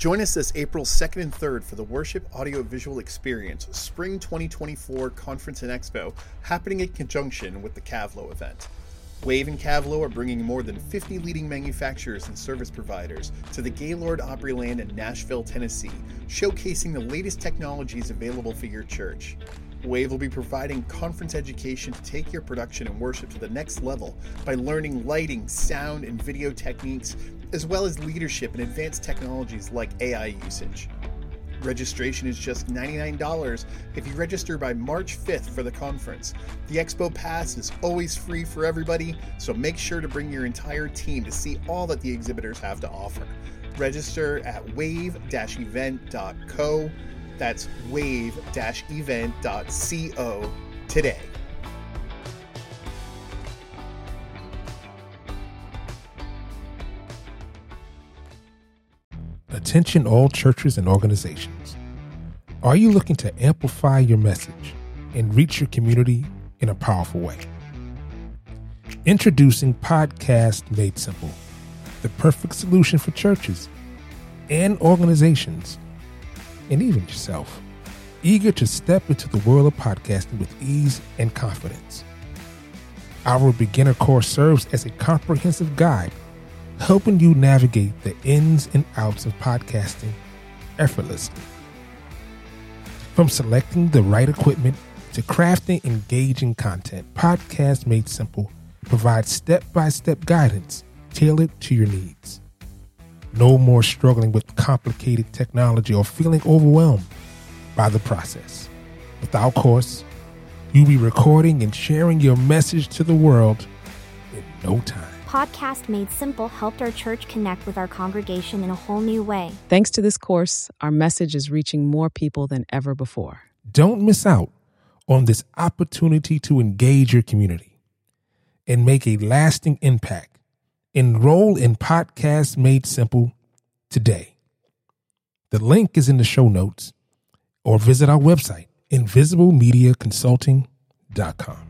Join us this April 2nd and 3rd for the Worship Audio Visual Experience Spring 2024 Conference and Expo happening in conjunction with the Cavlo event. Wave and Cavlo are bringing more than 50 leading manufacturers and service providers to the Gaylord Opryland in Nashville, Tennessee, showcasing the latest technologies available for your church. Wave will be providing conference education to take your production and worship to the next level by learning lighting, sound, and video techniques, as well as leadership and advanced technologies like AI usage. Registration is just $99 if you register by March 5th for the conference. The Expo Pass is always free for everybody, so make sure to bring your entire team to see all that the exhibitors have to offer. Register at wave-event.co. That's wave-event.co today. Attention, all churches and organizations. Are you looking to amplify your message and reach your community in a powerful way? Introducing Podcast Made Simple, the perfect solution for churches and organizations, and even yourself, eager to step into the world of podcasting with ease and confidence. Our beginner course serves as a comprehensive guide helping you navigate the ins and outs of podcasting effortlessly. From selecting the right equipment to crafting engaging content, Podcast Made Simple provides step by step guidance tailored to your needs. No more struggling with complicated technology or feeling overwhelmed by the process. With our course, you'll be recording and sharing your message to the world in no time. Podcast Made Simple helped our church connect with our congregation in a whole new way. Thanks to this course, our message is reaching more people than ever before. Don't miss out on this opportunity to engage your community and make a lasting impact. Enroll in Podcast Made Simple today. The link is in the show notes or visit our website, invisiblemediaconsulting.com.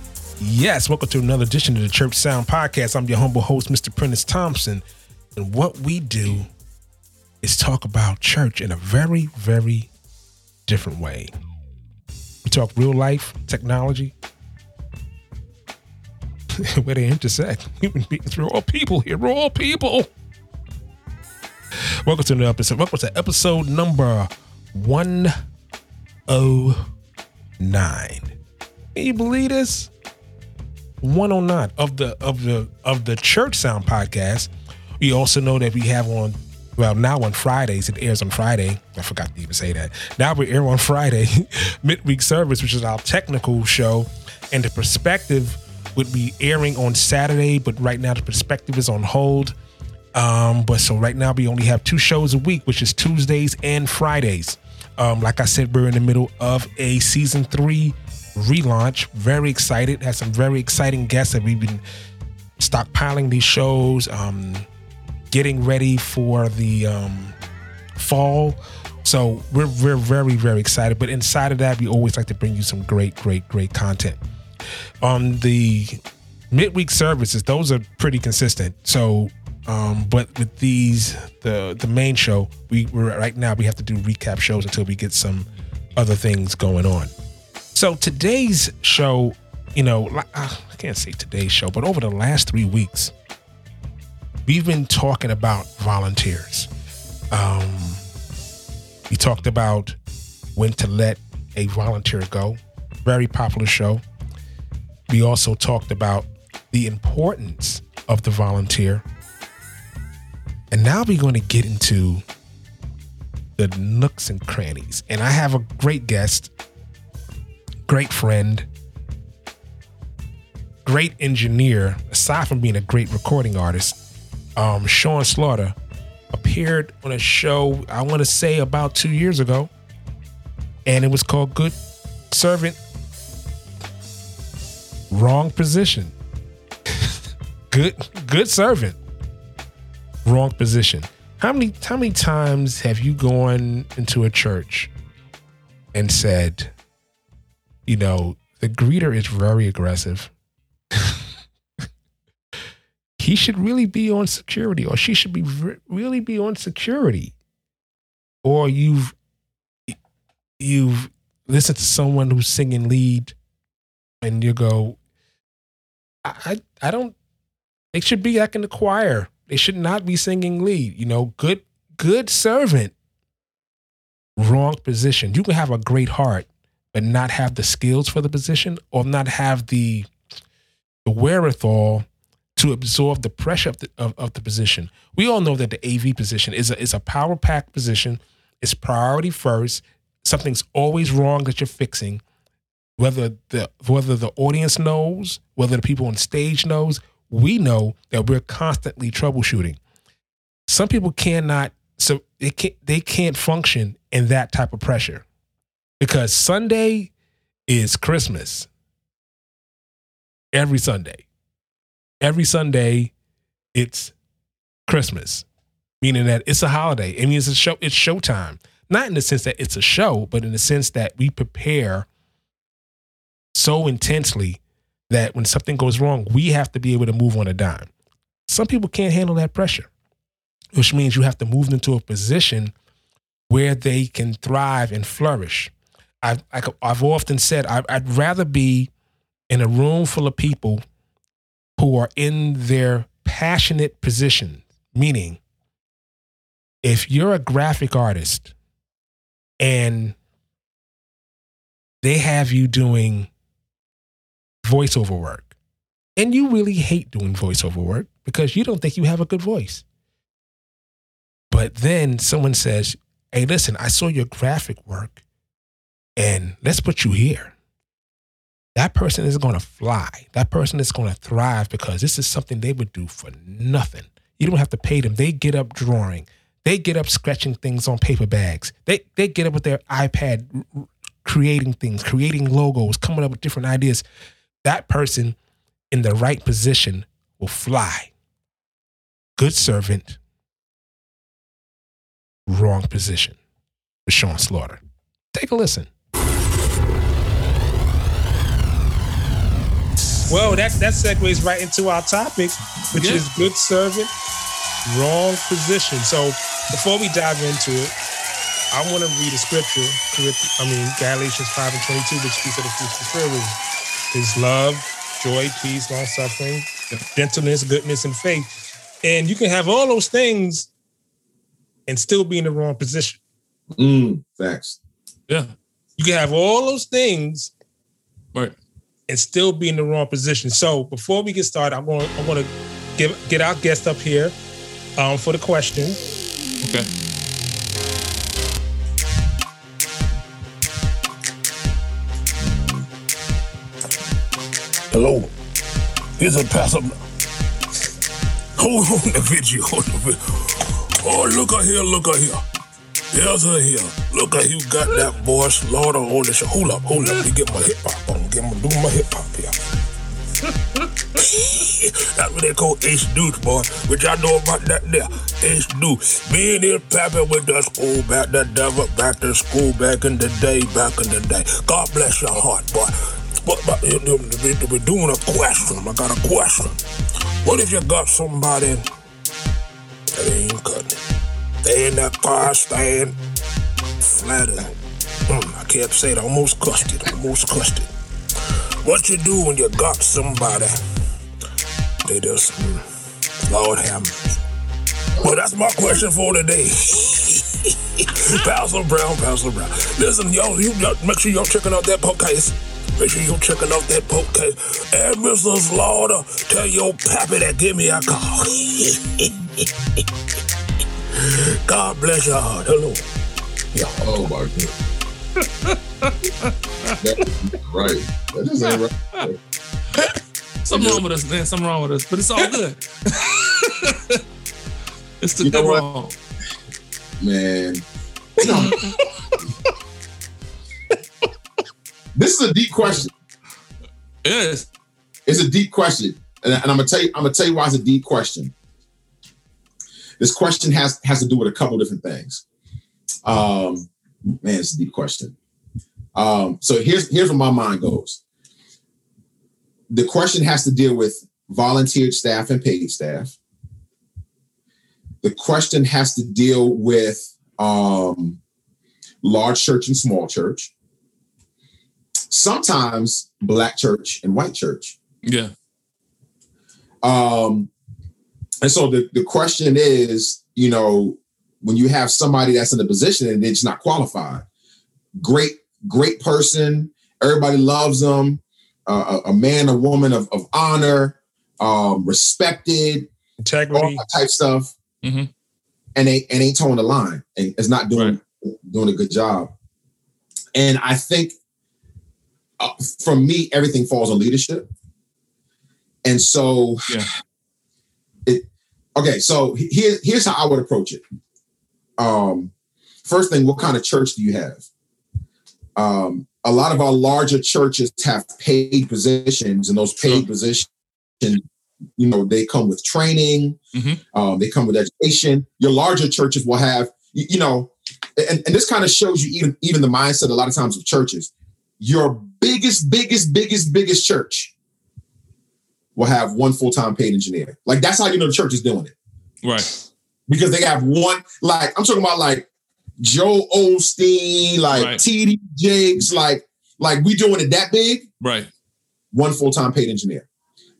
Yes. Welcome to another edition of the Church Sound Podcast. I'm your humble host, Mr. Prentiss Thompson. And what we do is talk about church in a very, very different way. We talk real life, technology, where they intersect. Human beings, we're all people here. We're all people. Welcome to another episode. Welcome to episode number 109. Can you believe this? 109 of the of the of the Church Sound podcast. We also know that we have on well now on Fridays. It airs on Friday. I forgot to even say that. Now we air on Friday, midweek service, which is our technical show, and the perspective would be airing on Saturday, but right now the perspective is on hold. Um, but so right now we only have two shows a week, which is Tuesdays and Fridays. Um, like I said, we're in the middle of a season three relaunch. Very excited. Had some very exciting guests that we've been stockpiling these shows, um, getting ready for the um, fall. So we're we're very very excited. But inside of that, we always like to bring you some great great great content. On the midweek services, those are pretty consistent. So. Um, but with these, the the main show, we we're right now we have to do recap shows until we get some other things going on. So today's show, you know, I can't say today's show, but over the last three weeks, we've been talking about volunteers. Um, we talked about when to let a volunteer go. Very popular show. We also talked about the importance of the volunteer. And now we're going to get into the nooks and crannies. And I have a great guest, great friend, great engineer, aside from being a great recording artist. Um, Sean Slaughter appeared on a show, I want to say about two years ago, and it was called Good Servant, Wrong Position. good good servant, wrong position. How many how many times have you gone into a church and said, you know, the greeter is very aggressive. he should really be on security, or she should be really be on security. Or you've you've listened to someone who's singing lead, and you go, I I, I don't. They should be like in the choir they should not be singing lead. You know, good good servant. Wrong position. You can have a great heart, but not have the skills for the position, or not have the the wherewithal to absorb the pressure of the, of, of the position. We all know that the AV position is a, is a power pack position. It's priority first. Something's always wrong that you're fixing. Whether the whether the audience knows, whether the people on stage knows, we know that we're constantly troubleshooting. Some people cannot, so they can't, they can't function in that type of pressure because Sunday is Christmas. Every Sunday, every Sunday, it's Christmas, meaning that it's a holiday. It means it's show. It's showtime. Not in the sense that it's a show, but in the sense that we prepare so intensely that when something goes wrong, we have to be able to move on a dime. Some people can't handle that pressure, which means you have to move them to a position where they can thrive and flourish. I've, I've often said I'd rather be in a room full of people who are in their passionate position, meaning if you're a graphic artist and they have you doing voiceover work. And you really hate doing voiceover work because you don't think you have a good voice. But then someone says, Hey, listen, I saw your graphic work and let's put you here. That person is going to fly. That person is going to thrive because this is something they would do for nothing. You don't have to pay them. They get up drawing. They get up scratching things on paper bags. They they get up with their iPad creating things, creating logos, coming up with different ideas that person in the right position will fly. Good servant, wrong position Sean Slaughter. Take a listen. Well, that, that segues right into our topic, which yeah. is good servant, wrong position. So before we dive into it, I want to read a scripture, I mean, Galatians 5 and 22, which speaks of the fruits of the Spirit is love, joy, peace, long suffering, gentleness, goodness, and faith. And you can have all those things and still be in the wrong position. Mm, facts. Yeah. You can have all those things right. And still be in the wrong position. So before we get started, I'm going I'm gonna give get our guest up here um, for the question. Okay. Hello. Here's a pass up. Hold on the video. On the video. Oh, look at here, look at here. Here's a here. Look at you got that voice, Lord on the show. Hold up, hold up. Let me get my hip hop on. Get my do my hip hop here. That's what they call Ace Deuce, boy. Which I know about that there. Ace Deuce. Me and his with the school back, the devil back to school back in the day, back in the day. God bless your heart, boy. But, but we're doing a question. I got a question. What if you got somebody that ain't cutting? They in that car stand, flattered. Mm, I can't say it. Almost cussed it. almost cussed it. What you do when you got somebody? They just, mm, Lord have. Well, that's my question for today. Pastor Brown, Pastor Brown. Listen, y'all, you y'all, make sure y'all checking out that podcast. Make sure you're checking out that podcast. And Mr. Slaughter, tell your pappy that give me a call. God bless your heart. Hello. Yeah. Oh my god. That's right. That just ain't right. Something wrong with us, man. Something wrong with us, but it's all good. it's the You know wrong. Man. this is a deep question. Yes. It's a deep question, and, and I'm gonna tell you. I'm gonna tell you why it's a deep question. This question has has to do with a couple different things. Um, man, it's a deep question. Um, so here's here's where my mind goes. The question has to deal with volunteered staff and paid staff. The question has to deal with um, large church and small church. Sometimes black church and white church. Yeah. Um, and so the, the question is, you know, when you have somebody that's in a position and it's not qualified, great, great person, everybody loves them, uh, a, a man, a woman of, of honor, um, respected, all Integrity. that type stuff, Mhm. and they and ain't towing the line and is not doing doing a good job. And I think, uh, for me, everything falls on leadership. And so, Yeah. Okay. So here, here's how I would approach it. Um, first thing, what kind of church do you have? Um, a lot of our larger churches have paid positions, and those paid positions, you know, they come with training, Mhm. um, they come with education. Your larger churches will have, you, you know, and, and this kind of shows you even even the mindset a lot of times of churches. Your biggest, biggest, biggest, biggest church will have one full time paid engineer. Like that's how you know the church is doing it Right. because they have one. Like I'm talking about like Joel Osteen, like Right. T.D. Jakes, like like we doing it that big. Right. One full time paid engineer,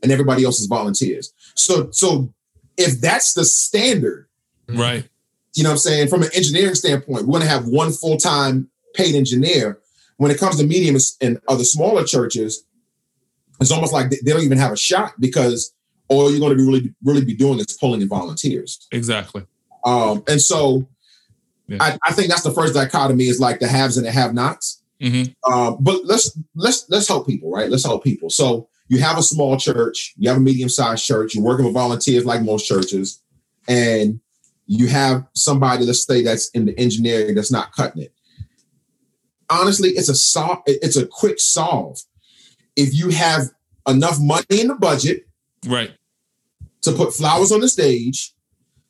and everybody else is volunteers. So so if that's the standard, Right. you know what I'm saying? From an engineering standpoint, we're going to have one full time paid engineer. When it comes to medium and other smaller churches, it's almost like they don't even have a shot because all you're going to be really, really be doing is pulling in volunteers. Exactly. Um, and so Yeah. I, I think that's the first dichotomy is like the haves and the have nots. hmm Um, but let's let's let's help people, right? Let's help people. So you have a small church, you have a medium-sized church, you're working with volunteers like most churches, and you have somebody, let's say that's in the engineering that's not cutting it. Honestly, it's a solve, it's a quick solve. If you have enough money in the budget Right. to put flowers on the stage,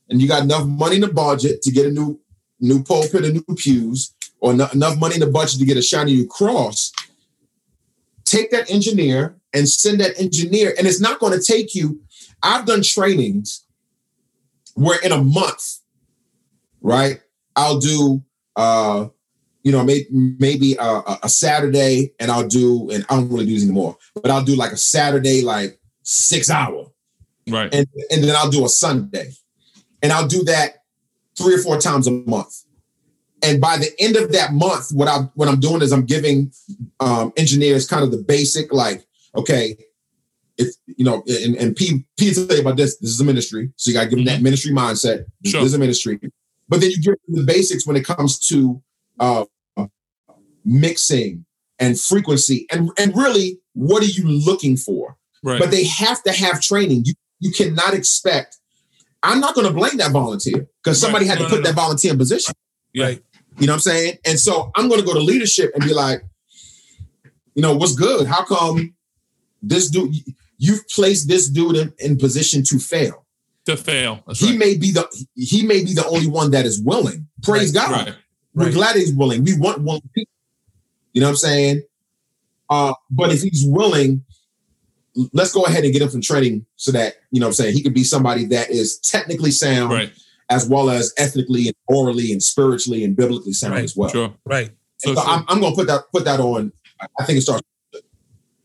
and you got enough money in the budget to get a new new pulpit and new pews, or eno- enough money in the budget to get a shiny new cross, take that engineer and send that engineer. And it's not going to take you. I've done trainings where in a month, right? I'll do uh you know, maybe maybe a, a- Saturday, and I'll do, and I don't really do this anymore, but I'll do like a Saturday, like six hour, Right. and and then I'll do a Sunday, and I'll do that three or four times a month. And by the end of that month, what I what I'm doing is I'm giving um, engineers kind of the basic, like, okay, if you know, and, and P P tell you about this. This is a ministry, so you got to give them that ministry mindset. This is a ministry, but then you give them the basics when it comes to uh, mixing and frequency, and and really, what are you looking for? Right. but they have to have training. You you cannot expect. I'm not going to blame that volunteer because somebody Right. had to put no, no. that volunteer in position. yeah. Right. You know what I'm saying? And so I'm going to go to leadership and be like, you know, what's good? How come this dude? You've placed this dude in, in position to fail. To fail. That's He right. may be the he may be the only one that is willing. Praise God. Right. We're Right. glad he's willing. We want one people. You know what I'm saying? Uh, but if he's willing, let's go ahead and get him some training so that, you know what I'm saying, he could be somebody that is technically sound Right. as well as ethnically and orally and spiritually and biblically sound Right. as well. Sure. Right. So, so so- I'm, I'm gonna put that put that on. I think it starts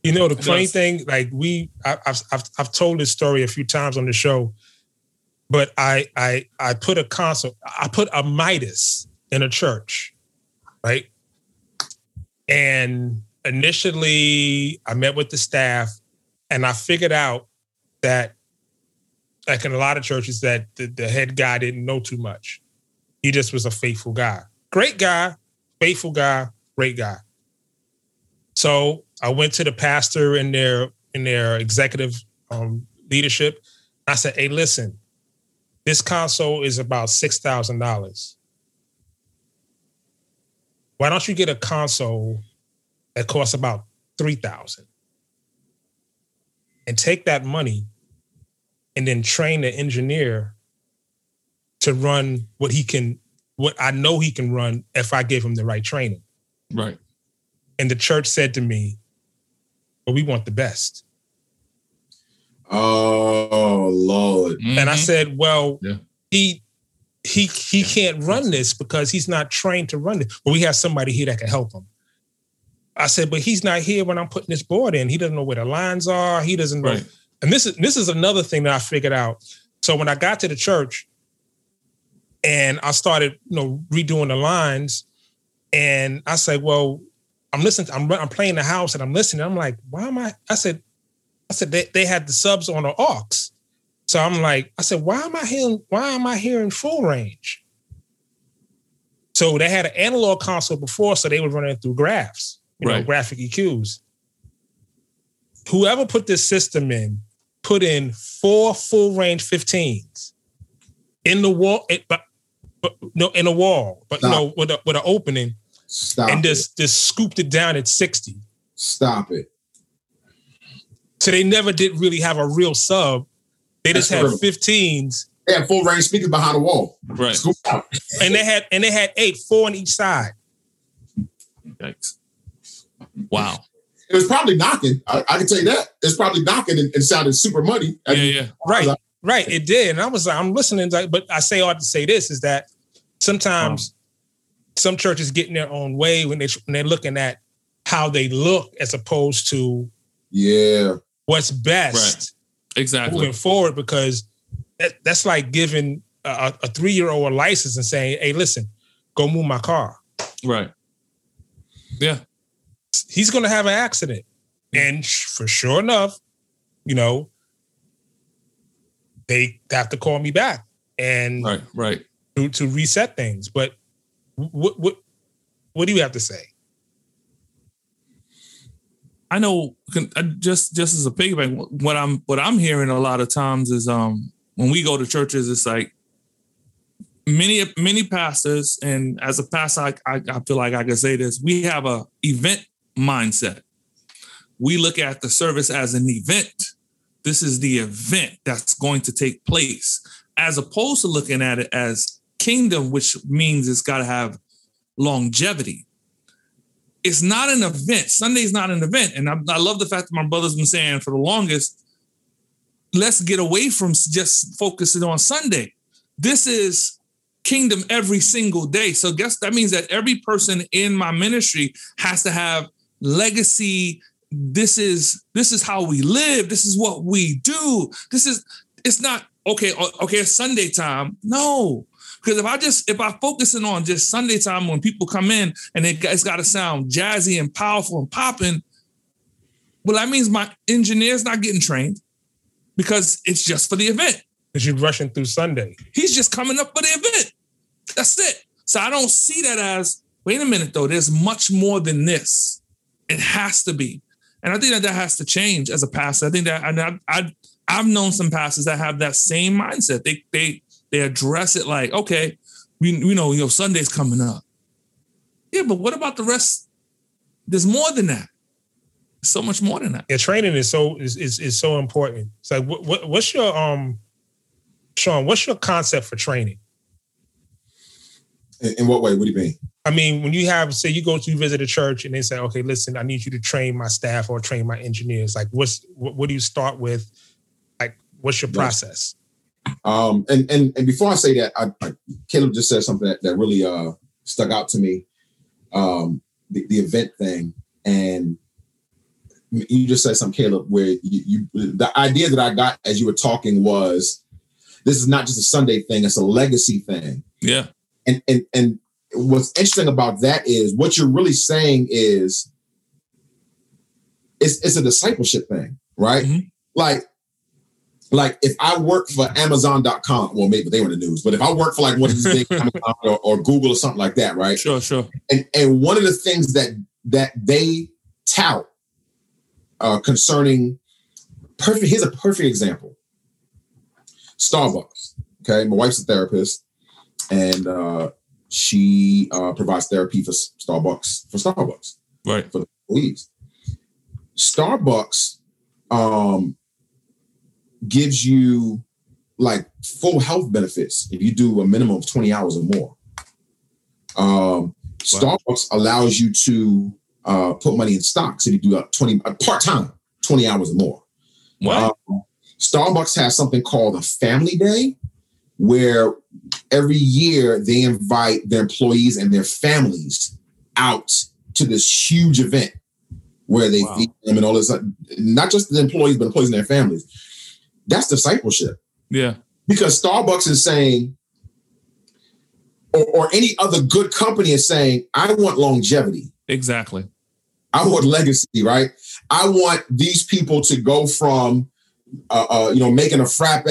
You know, the funny thing, like we, I, I've, I've, I've told this story a few times on the show. but I I I put a console, I put a Midas in a church, right? And initially I met with the staff and I figured out that like in a lot of churches that the, the head guy didn't know too much. He just was a faithful guy. Great guy, faithful guy, great guy. So I went to the pastor in their in their executive um, leadership. I said, "Hey, listen, this console is about six thousand dollars. Why don't you get a console that costs about three thousand, and take that money, and then train the engineer to run what he can, what I know he can run if I give him the right training." Right. And the church said to me, "But we want the best." Oh Lord. Mm-hmm. And I said, "Well, Yeah. he he he can't run this because he's not trained to run it. But we have somebody here that can help him." I said, "But he's not here when I'm putting this board in. He doesn't know where the lines are. He doesn't know." Right. And this is this is another thing that I figured out. So when I got to the church, and I started, you know, redoing the lines, and I said, "Well, I'm listening. I'm I'm playing the house, and I'm listening. I'm like, why am I?" I said, "I said they, they had the subs on the aux." So I'm like, I said, why am I hearing why am I hearing full range? So they had an analog console before, so they were running through graphs, you know, Right. graphic EQs. Whoever put this system in put in four full range 15s in the wall, it, but, but no, in a wall, but you know, with a with an opening, Stop and it. just just scooped it down at 60. Stop it. So they never did really have a real sub. They just That's had horrible. 15s They had full range speakers behind the wall. Right. And they had and they had eight, four on each side. Yikes. Wow. It was probably knocking. I, I can tell you that. It's probably knocking and, and sounded super muddy. Yeah, yeah. Right, right. It did, and I was like, I'm listening. To, but I say all to say this is that sometimes some churches get in their own way when they when they're looking at how they look as opposed to Yeah. what's best Exactly. moving forward. Because that, that's like giving a, a three year old a license and saying, "Hey, listen, go move my car." Right. Yeah. he's going to have an accident. And for sure enough, you know, they have to call me back and Right. Right. to, to reset things. But what what what do you have to say? I know just just as a piggyback, what I'm what I'm hearing a lot of times is um when we go to churches, it's like many many pastors, and as a pastor, I, I, I feel like I can say this: we have a event mindset. We look at the service as an event. This is the event that's going to take place, as opposed to looking at it as kingdom, which means it's got to have longevity it's not an event. Sunday's not an event. And I, I love the fact that my brother's been saying for the longest, let's get away from just focusing on Sunday. This is kingdom every single day. So guess that means that every person in my ministry has to have legacy. This is this is how we live. This is what we do. This is it's not okay, okay, it's Sunday time. No. Because if I just if I focusing on just Sunday time when people come in and it, it's got to sound jazzy and powerful and popping, well, that means my engineer's not getting trained because it's just for the event. Because you're rushing through Sunday. He's just coming up for the event. That's it. So I don't see that as wait a minute though. There's much more than this. It has to be, and I think that that has to change as a pastor. I think that and I, I I've known some pastors that have that same mindset. They they they address it like, okay, we we know you know Sunday's coming up. Yeah, but what about the rest? There's more than that. So much more than that. Yeah, training is so is is, is so important. It's like what, what what's your um Sean, what's your concept for training? In, in what way? What do you mean? I mean, when you have, say, you go to visit a church and they say, okay, listen, I need you to train my staff or train my engineers. Like, what's what, what do you start with? Like, what's your Right. process? Um, and and and before I say that, I, I Caleb just said something that, that really uh stuck out to me. Um, the, the event thing, and you just said something, Caleb, where you, you the idea that I got as you were talking was this is not just a Sunday thing; it's a legacy thing. Yeah. And and and what's interesting about that is what you're really saying is it's it's a discipleship thing, right? Mhm. Like like if I work for Amazon.com, well, maybe they were in the news, but if I work for like one of these big Amazon or, or Google or something like that, right? Sure, sure. and and one of the things that that they tout uh, concerning perfect here's a perfect example starbucks okay my wife's a therapist and uh, she uh, provides therapy for starbucks for starbucks Right. for the employees starbucks um, gives you like full health benefits if you do a minimum of 20 hours or more um, Starbucks allows you to uh, put money in stocks if you do a 20 uh, part time, 20 hours or more. Wow. Um, Starbucks has something called a family day where every year they invite their employees and their families out to this huge event where they Wow. feed them and all this, uh, not just the employees, but employees and their families. That's discipleship yeah. because Starbucks is saying, or, or any other good company is saying, I want longevity. Exactly. I want legacy, right? I want these people to go from, uh, uh, you know, making a frappe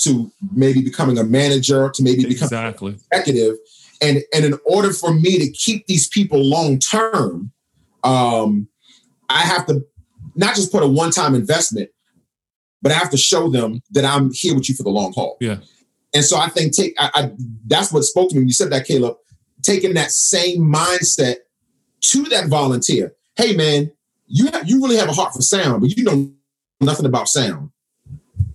to maybe becoming a manager to maybe becoming Exactly. executive. And, and in order for me to keep these people long term, um, I have to not just put a one time investment, but I have to show them that I'm here with you for the long haul. Yeah. And so I think take I, I that's what spoke to me when you said that, Caleb. Taking that same mindset to that volunteer. Hey, man, you have, you really have a heart for sound, but you know nothing about sound.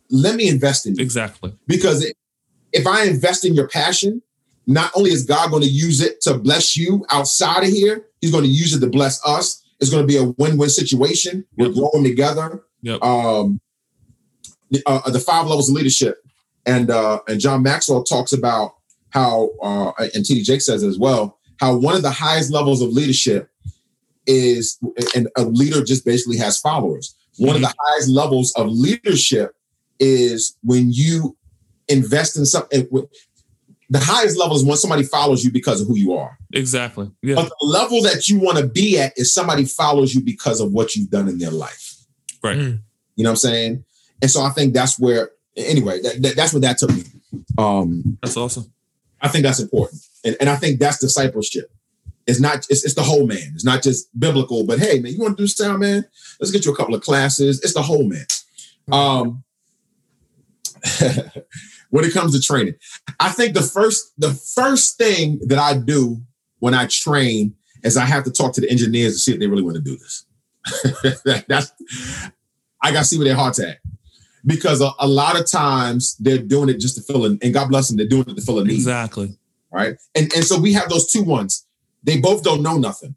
Let me invest in you Exactly. because it, if I invest in your passion, not only is God going to use it to bless you outside of here, He's going to use it to bless us. It's going to be a win-win situation. We're growing together. Yep. Um, uh, the five levels of leadership, and uh, and John Maxwell talks about how, uh, and T.D. Jake says it as well, how one of the highest levels of leadership is, and a leader just basically has followers. One of the highest levels of leadership is when you invest in something. The highest level is when somebody follows you because of who you are. Exactly. Yeah. But the level that you want to be at is somebody follows you because of what you've done in their life. Right. Mm. You know what I'm saying? And so I think that's where, anyway, that, that- that's what that took me. Um, That's awesome. I think that's important. And, and I think that's discipleship. It's not, it's, it's the whole man. It's not just biblical, but hey, man, you want to do sound, man? Let's get you a couple of classes. It's the whole man. Um, when it comes to training, I think the first, the first thing that I do when I train is I have to talk to the engineers to see if they really want to do this. that's, I got to see where their heart's at. Because a, a lot of times they're doing it just to fill in, and God bless them, they're doing it to fill a need Exactly. right? And and so we have those two ones. They both don't know nothing.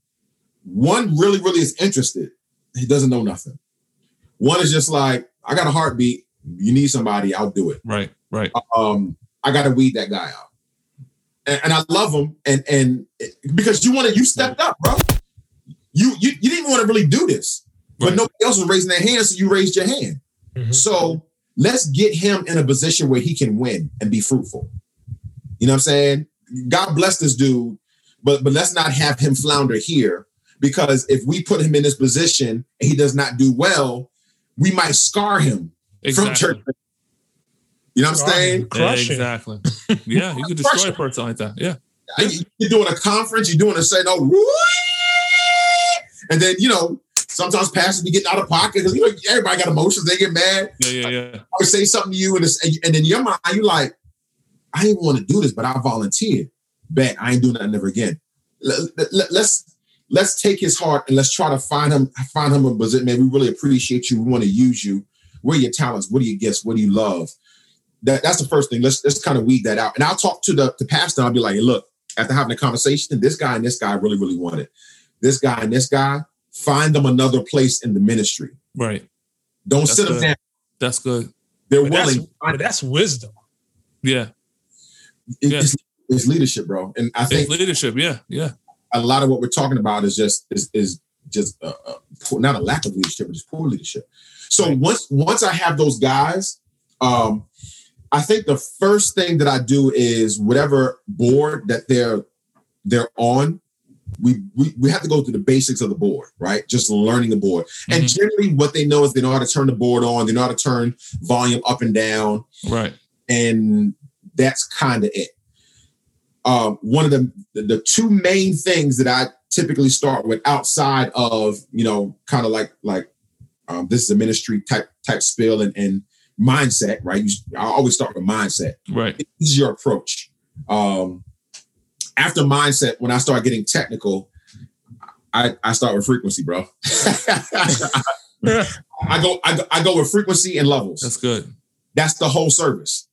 One really, really is interested. He doesn't know nothing. One is just like, I got a heartbeat. You need somebody, I'll do it. Right. Right. Um, I got to weed that guy out. And, and I love him. And and because you want to, you stepped up, bro. You you you didn't want to really do this, but Right. nobody else was raising their hand, so you raised your hand. Mhm. So let's get him in a position where he can win and be fruitful. You know what I'm saying? God bless this dude, but but let's not have him flounder here because if we put him in this position and he does not do well, we might scar him from church. You know what I'm saying? Crush it. exactly. Yeah, you could Crush destroy it. a person like that. Yeah. You're doing a conference, you're doing a say no, and then you know sometimes pastors be getting out of pocket because you know everybody got emotions, they get mad. Yeah. Yeah. Yeah. I would say something to you, and, it's, and, in your mind, you like, I didn't want to do this, but I volunteered. Bet I ain't doing that never again. Let, let, let's let's take his heart and let's try to find him find him a position. Man, we really appreciate you. We want to use you. What are your talents? What are your gifts? What do you love? That, that's the first thing. Let's let's kind of weed that out. And I'll talk to the, the pastor. I'll be like, hey, look, after having a conversation, this guy and this guy really, really want it. This guy and this guy, find them another place in the ministry. Right. Don't That's sit them down. That's good. They're But that's, willing. but that's wisdom. Yeah. It- Yeah. it's, it's leadership, bro. And I It's think leadership. Yeah. Yeah. a lot of what we're talking about is just is is just uh, uh, poor, not a lack of leadership, but just poor leadership. So Right. once once I have those guys, um, I think the first thing that I do is whatever board that they're they're on, we, we we have to go through the basics of the board, right? Just learning the board. And Mhm. generally what they know is they know how to turn the board on, they know how to turn volume up and down, Right. and that's kind of it. Um, one of the the two main things that I typically start with outside of you know kind of like like um, this is a ministry type type spill and, and mindset, right? You, I always start with mindset. Right. This is your approach. Um, after mindset, when I start getting technical, I, I start with frequency, bro. I go I go I go with frequency and levels. That's good. That's the whole service.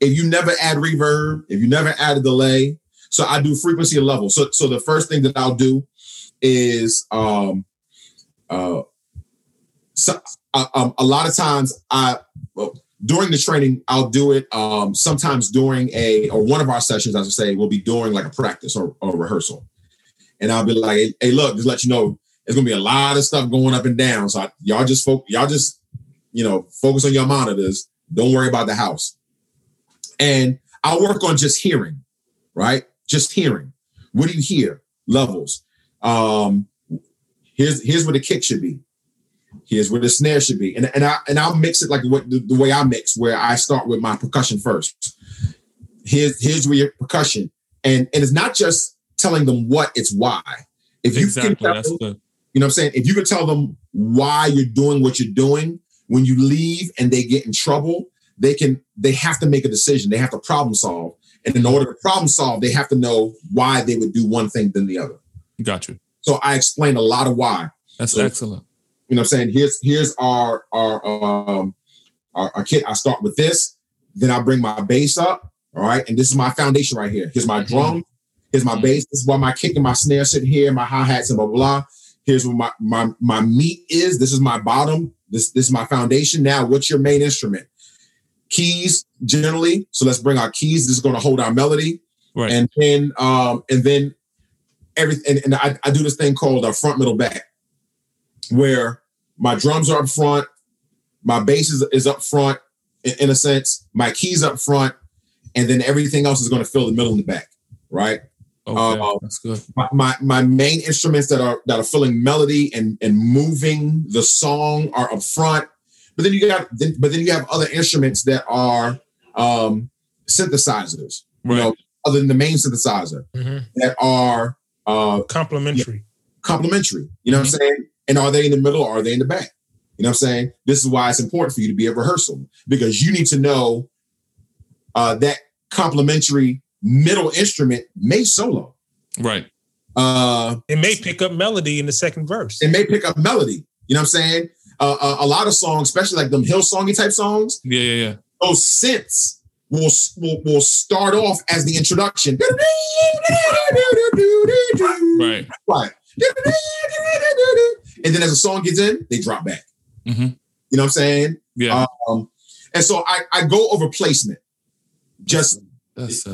If you never add reverb, if you never add a delay, so I do frequency and level. So so the first thing that I'll do is um uh so uh, um, a lot of times I well, during the training I'll do it um sometimes during a or one of our sessions I should say will be during like a practice or, or rehearsal. And I'll be like, hey, look, just let you know there's gonna be a lot of stuff going up and down. So I, y'all just focus, y'all just you know focus on your monitors. Don't worry about the house. And I'll work on just hearing, right? Just hearing. What do you hear? Levels. Um, here's here's where the kick should be. Here's where the snare should be. And, and I and I'll mix it like what the, the way I mix, where I start with my percussion first. Here's here's where your percussion. And and it's not just telling them what, it's why. If you can tell them- good. you know what I'm saying? If you can tell them why you're doing what you're doing, when you leave and they get in trouble, they can they have to make a decision. They have to problem solve. And in order to problem solve, they have to know why they would do one thing than the other. Got you. So I explain a lot of why. That's So- excellent. You know what I'm saying? Here's here's our our um our, our kit. I start with this, then I bring my bass up. All right. And this is my foundation right here. Here's my drum. Here's my Mhm. bass. This is why my kick and my snare sitting here, my hi-hats and blah blah blah. Here's where my my my meat is. This is my bottom. This this is my foundation. Now, what's your main instrument? Keys generally. So let's bring our keys. This is going to hold our melody. Right. And then um and then everything and, and I, I do this thing called a front middle back where my drums are up front, my bass is, is up front in, in a sense, my keys up front, and then everything else is going to fill the middle and the back, right? okay. uh, That's good. My, my my main instruments that are that are filling melody and and moving the song are up front, but then you got then, but then you have other instruments that are um synthesizers, you know, other than the main synthesizer Mhm. that are uh Complimentary. complementary. You know what I'm saying? And are they in the middle or are they in the back? You know what I'm saying? This is why it's important for you to be at rehearsal because you need to know uh, that complementary middle instrument may solo. Right. Uh, It may pick up melody in the second verse. it may pick up melody. You know what I'm saying? Uh, uh, a lot of songs, especially like them hill songy type songs, Yeah. Yeah. Yeah. those synths will, will will start off as the introduction. Right. Right. And then as the song gets in, they drop back. Mhm. You know what I'm saying? Yeah. Um, and so I, I go over placement. Just That's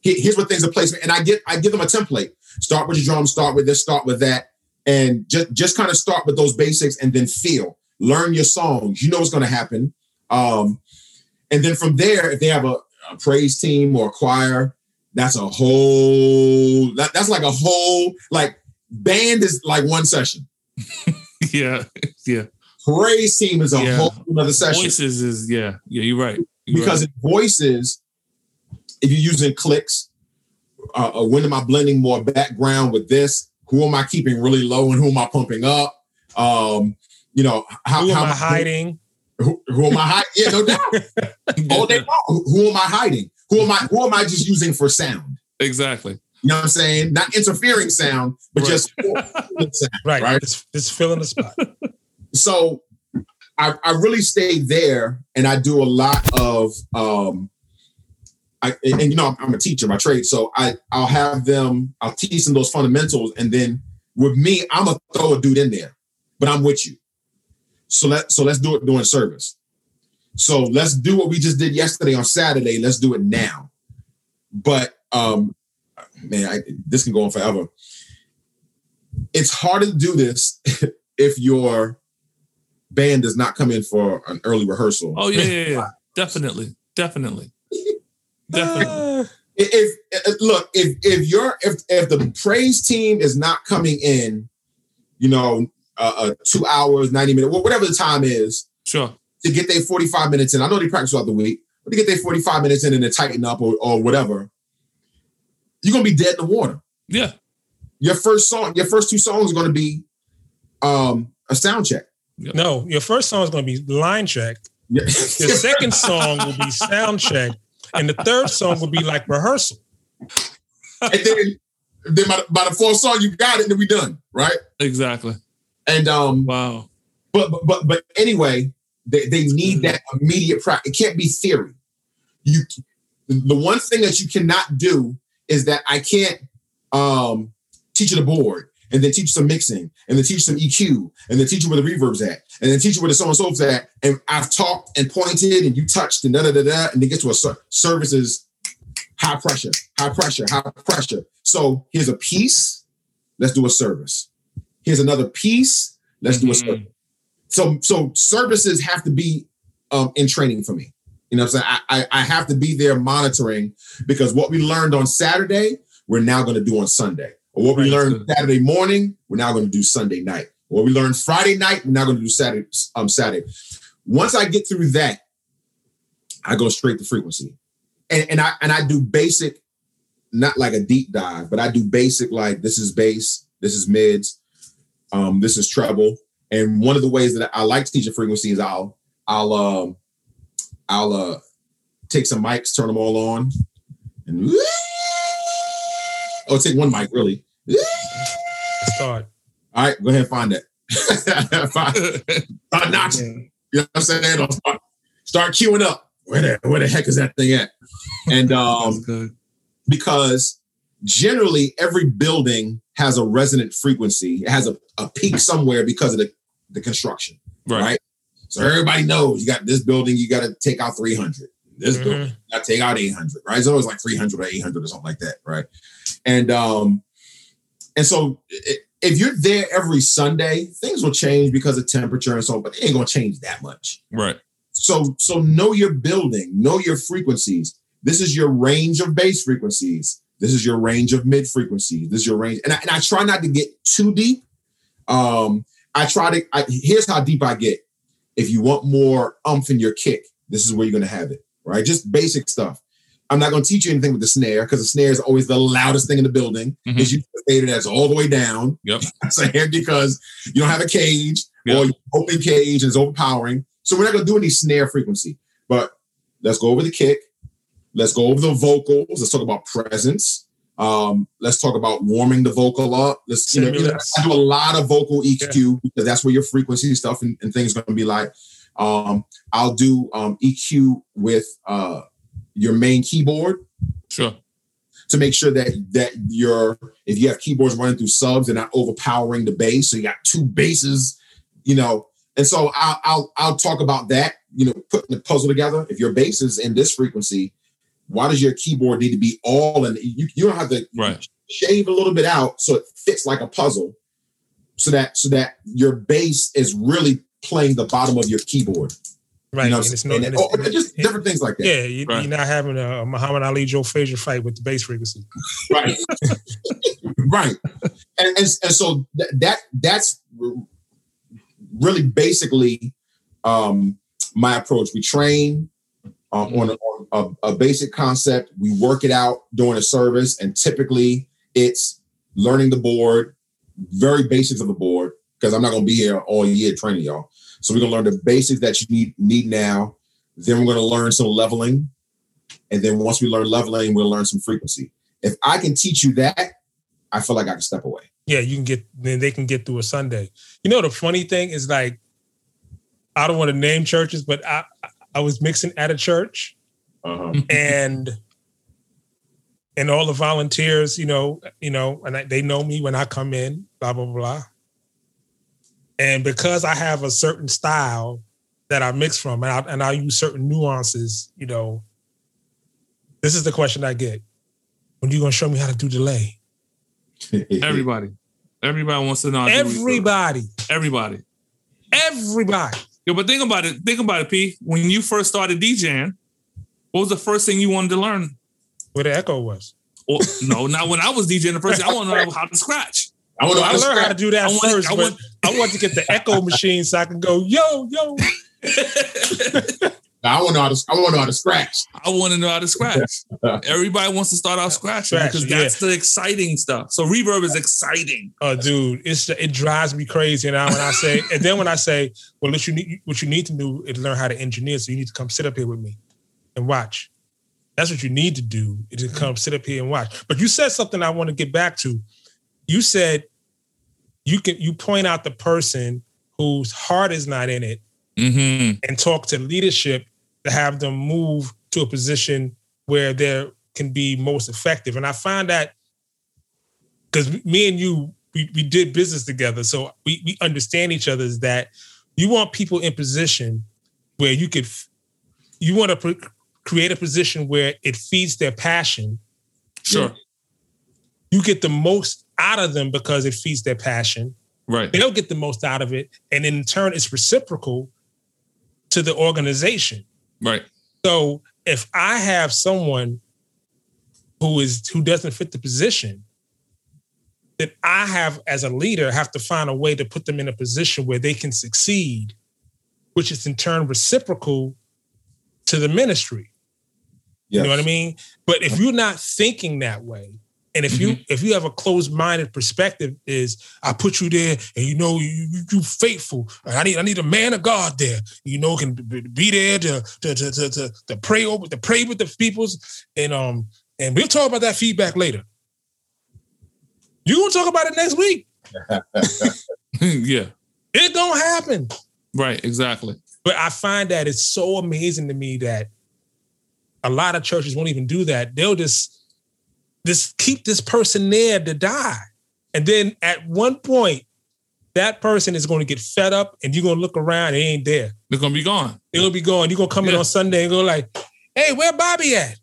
he- here's what things are placement, and I get I give them a template. Start with your drums, start with this, start with that, and just just kind of start with those basics, and then feel. Learn your songs. You know what's going to happen. Um, and then from there, if they have a, a praise team or a choir, that's a whole. That, that's like a whole like band is like one session. yeah. Yeah. Praise team is a Yeah. whole another session. Voices is yeah. Yeah. You're right. You're because right. in voices, if you're using clicks, uh, uh, when am I blending more background with this? Who am I keeping really low and who am I pumping up? Um, you know, how, Who how am I hiding? Who, who am I hiding? Yeah, no doubt. All day long. Who am I hiding? Who am I? Who am I just using for sound? exactly. You know what I'm saying? Not interfering sound, but Right. just sound. Right. Right. Just, just filling the spot. so I, I really stay there and I do a lot of um I and, and, you know I'm a teacher by trade so I I'll have them I'll teach them those fundamentals and then with me I'm gonna throw a dude in there but I'm with you so let so let's do it during service so let's do what we just did yesterday on Saturday let's do it now but um man I, this can go on forever it's hard to do this if your band does not come in for an early rehearsal. Oh yeah. Yeah. Yeah. Definitely, definitely, definitely. If, if look if if you're if if the praise team is not coming in, you know, uh, uh two hours, ninety minutes, wh- whatever the time is, Sure. to get their forty five minutes in. I know they practice throughout the week, but to get their forty five minutes in and to tighten up or or whatever, you're gonna be dead in the water. Yeah. Your first song, your first two songs are gonna be um a sound check. no, your first song is going to be line check. Yeah. Your second song will be sound check, and the third song will be like rehearsal. and then then by the, by the fourth song you got it, and then we done, right? Exactly. And um Wow. But but but, but anyway, they, they need that immediate practice. It can't be theory. You the one thing that you cannot do is that I can't um teach you the board and then teach some mixing and then teach some EQ and then teach you where the reverb's at and then teach you where the so and so's at. And I've talked and pointed and you touched and da da da da and it gets to a ser- services high pressure, high pressure, high pressure. So here's a piece. Let's do a service. Here's another piece. Let's do a Mhm. service so so services have to be um, in training for me. You know what I'm saying? I, I I have to be there monitoring because what we learned on Saturday, we're now going to do on Sunday. Or what we learned Saturday morning, we're now going to do Sunday night. What we learned Friday night, we're now going to do Saturday um Saturday. Once I get through that, I go straight to frequency. And and I and I do basic, not like a deep dive, but I do basic like this is bass, this is mids, um, this is treble. And one of the ways that I like to teach a frequency is I'll I'll um I'll uh take some mics, turn them all on, and oh take one mic really. Start. All right, go ahead and find that. find, start notching. You know what I'm saying? Or Start, start queuing up. Where the where the heck is that thing at? And um because generally every building has a resonant frequency. It has a, a peak somewhere because of the, the construction. Right. right? So everybody knows you got this building, you got to take out 300. This Mhm. building, to take out 800, right? It's always like 300 or 800 or something like that, right? And um, and so if you're there every Sunday, things will change because of temperature and so, but it ain't gonna change that much. Right. So so know your building, know your frequencies. This is your range of base frequencies. This is your range of mid frequencies. This is your range, and I, and I try not to get too deep. Um, I try to. I, here's how deep I get. If you want more umph in your kick, this is where you're going to have it. Right, just basic stuff. I'm not going to teach you anything with the snare because the snare is always the loudest thing in the building. Mhm. Is you fade it as all the way down. Yep. So here because you don't have a cage Yep. or you open cage and it's overpowering. So we're not going to do any snare frequency. But let's go over the kick. Let's go over the vocals. Let's talk about presence. Um, let's talk about warming the vocal up. Let's you know, you know, I do a lot of vocal EQ because that's where your frequency stuff and, and things are going to be like. Um, I'll do um, EQ with uh, your main keyboard Sure. to make sure that that your if you have keyboards running through subs, they're not overpowering the bass. So you got two basses, you know. And so I'll I'll I'll talk about that. You know, putting the puzzle together. If your bass is in this frequency, why does your keyboard need to be all in? You, you don't have to Right. shave a little bit out so it fits like a puzzle, so that so that your bass is really playing the bottom of your keyboard. Right. You know, and it's no, and and it's- oh, just it- different things like that. yeah, you, Right. you're not having a Muhammad Ali Joe Frazier fight with the bass frequency. right right and, and, and so th- that that's really basically um my approach we train um, on, a, on a, a basic concept we work it out during a service and typically it's learning the board very basics of the board because i'm not going to be here all year training y'all so we're going to learn the basics that you need need now then we're going to learn some leveling and then once we learn leveling we'll learn some frequency if I can teach you that, I feel like I can step away. Yeah, you can get then they can get through a Sunday. You know the funny thing is like I don't want to name churches, but I I was mixing at a church Uh-huh. and and all the volunteers, you know, you know, and I, they know me when I come in, blah blah blah. And because I have a certain style that I mix from, and I, and I use certain nuances, you know, this is the question I get: When you gonna show me how to do delay? Everybody. Everybody wants to know. how to do. Everybody, Everybody. everybody. Yo, but think about it. Think about it, P. When you first started DJing, what was the first thing you wanted to learn? Where the echo was. Or, no, not when I was DJing the first thing. I want to know how to scratch. I want So oh, I to learned how to do that I want- first, I want- I want to get the echo machine so I can go, yo, yo. I want to know how to. I want to know how to scratch. I want to know how to scratch. Everybody wants to start off scratching Scratch, because yeah. that's the exciting stuff. So reverb is exciting. Oh, dude, it's it drives me crazy. And I when I say, and then when I say, well, what you need, what you need to do is learn how to engineer. So you need to come sit up here with me and watch. That's what you need to do is to come sit up here and watch. But you said something I want to get back to. You said you can you point out the person whose heart is not in it Mm-hmm. and talk to leadership to have them move to a position where they can be most effective. And I find that because me and you, we, we did business together, so we, we understand each other. Is that you want people in position where you could, you want to create a position where it feeds their passion. Sure. You get the most out of them because it feeds their passion Right. they'll get the most out of it. And in turn, it's reciprocal to the organization. Right. So if I have someone who is who doesn't fit the position, then I have as a leader have to find a way to put them in a position where they can succeed, which is in turn reciprocal to the ministry. You know what I mean? But if you're not thinking that way, and if you if you have a closed-minded perspective, is I put you there, and you know you you, you faithful. I need I need a man of God there. You know, can be there to to to to, to, to pray over to pray with the peoples, and um and we'll talk about that feedback later. You gonna talk about it next week? yeah. It gonna happen. Right. Exactly. But I find that it's so amazing to me that a lot of churches won't even do that. They'll just just keep this person there to die. And then at one point, that person is going to get fed up and you're going to look around, and they ain't there. They're gonna be gone. They're going to be gone. You're going to come in on Sunday and go like, hey, where Bobby at?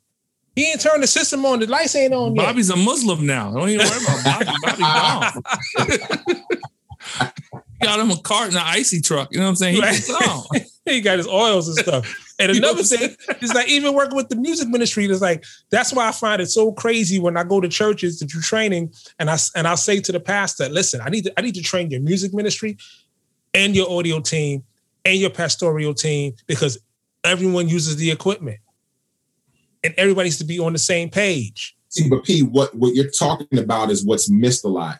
He ain't turned the system on. The lights ain't on yet. Bobby's a Muslim now. Don't even worry about Bobby. Bobby gone. Got him a cart in an icy truck. You know what I'm saying? He Right. he got his oils and stuff. And You know another what I'm thing is like even working with the music ministry is like that's why I find it so crazy when I go to churches to do training and I and I'll say to the pastor, listen, I need to I need to train your music ministry and your audio team and your pastoral team because everyone uses the equipment and everybody needs to be on the same page. See, but P, what what you're talking about is what's missed a lot.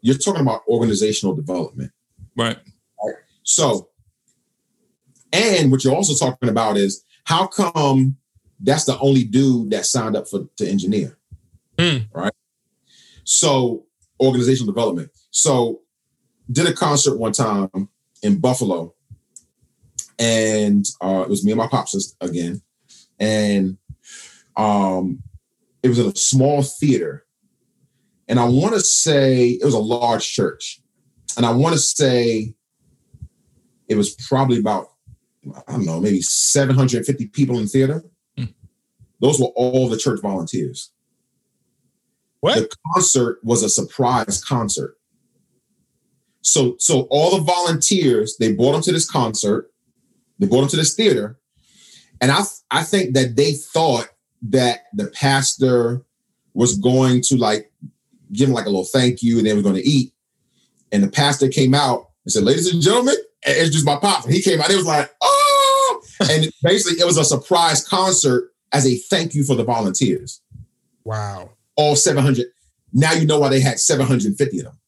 You're talking about organizational development. Right. So, and what you're also talking about is how come that's the only dude that signed up for to engineer, Hmm. right? So, organizational development. So, did a concert one time in Buffalo, and uh, it was me and my pops again, and um, it was at a small theater, and I want to say it was a large church, and I want to say it was probably about I don't know, maybe 750 people in theater. Hmm. Those were all the church volunteers. What? The concert was a surprise concert. So, so all the volunteers they brought them to this concert, they brought them to this theater, and I I think that they thought that the pastor was going to like give them like a little thank you, and they were going to eat. And the pastor came out and said, "Ladies and gentlemen, it's just my pop. And he came out, it was like, oh, and basically it was a surprise concert as a thank you for the volunteers. Wow. All 700. Now you know why they had 750 of them.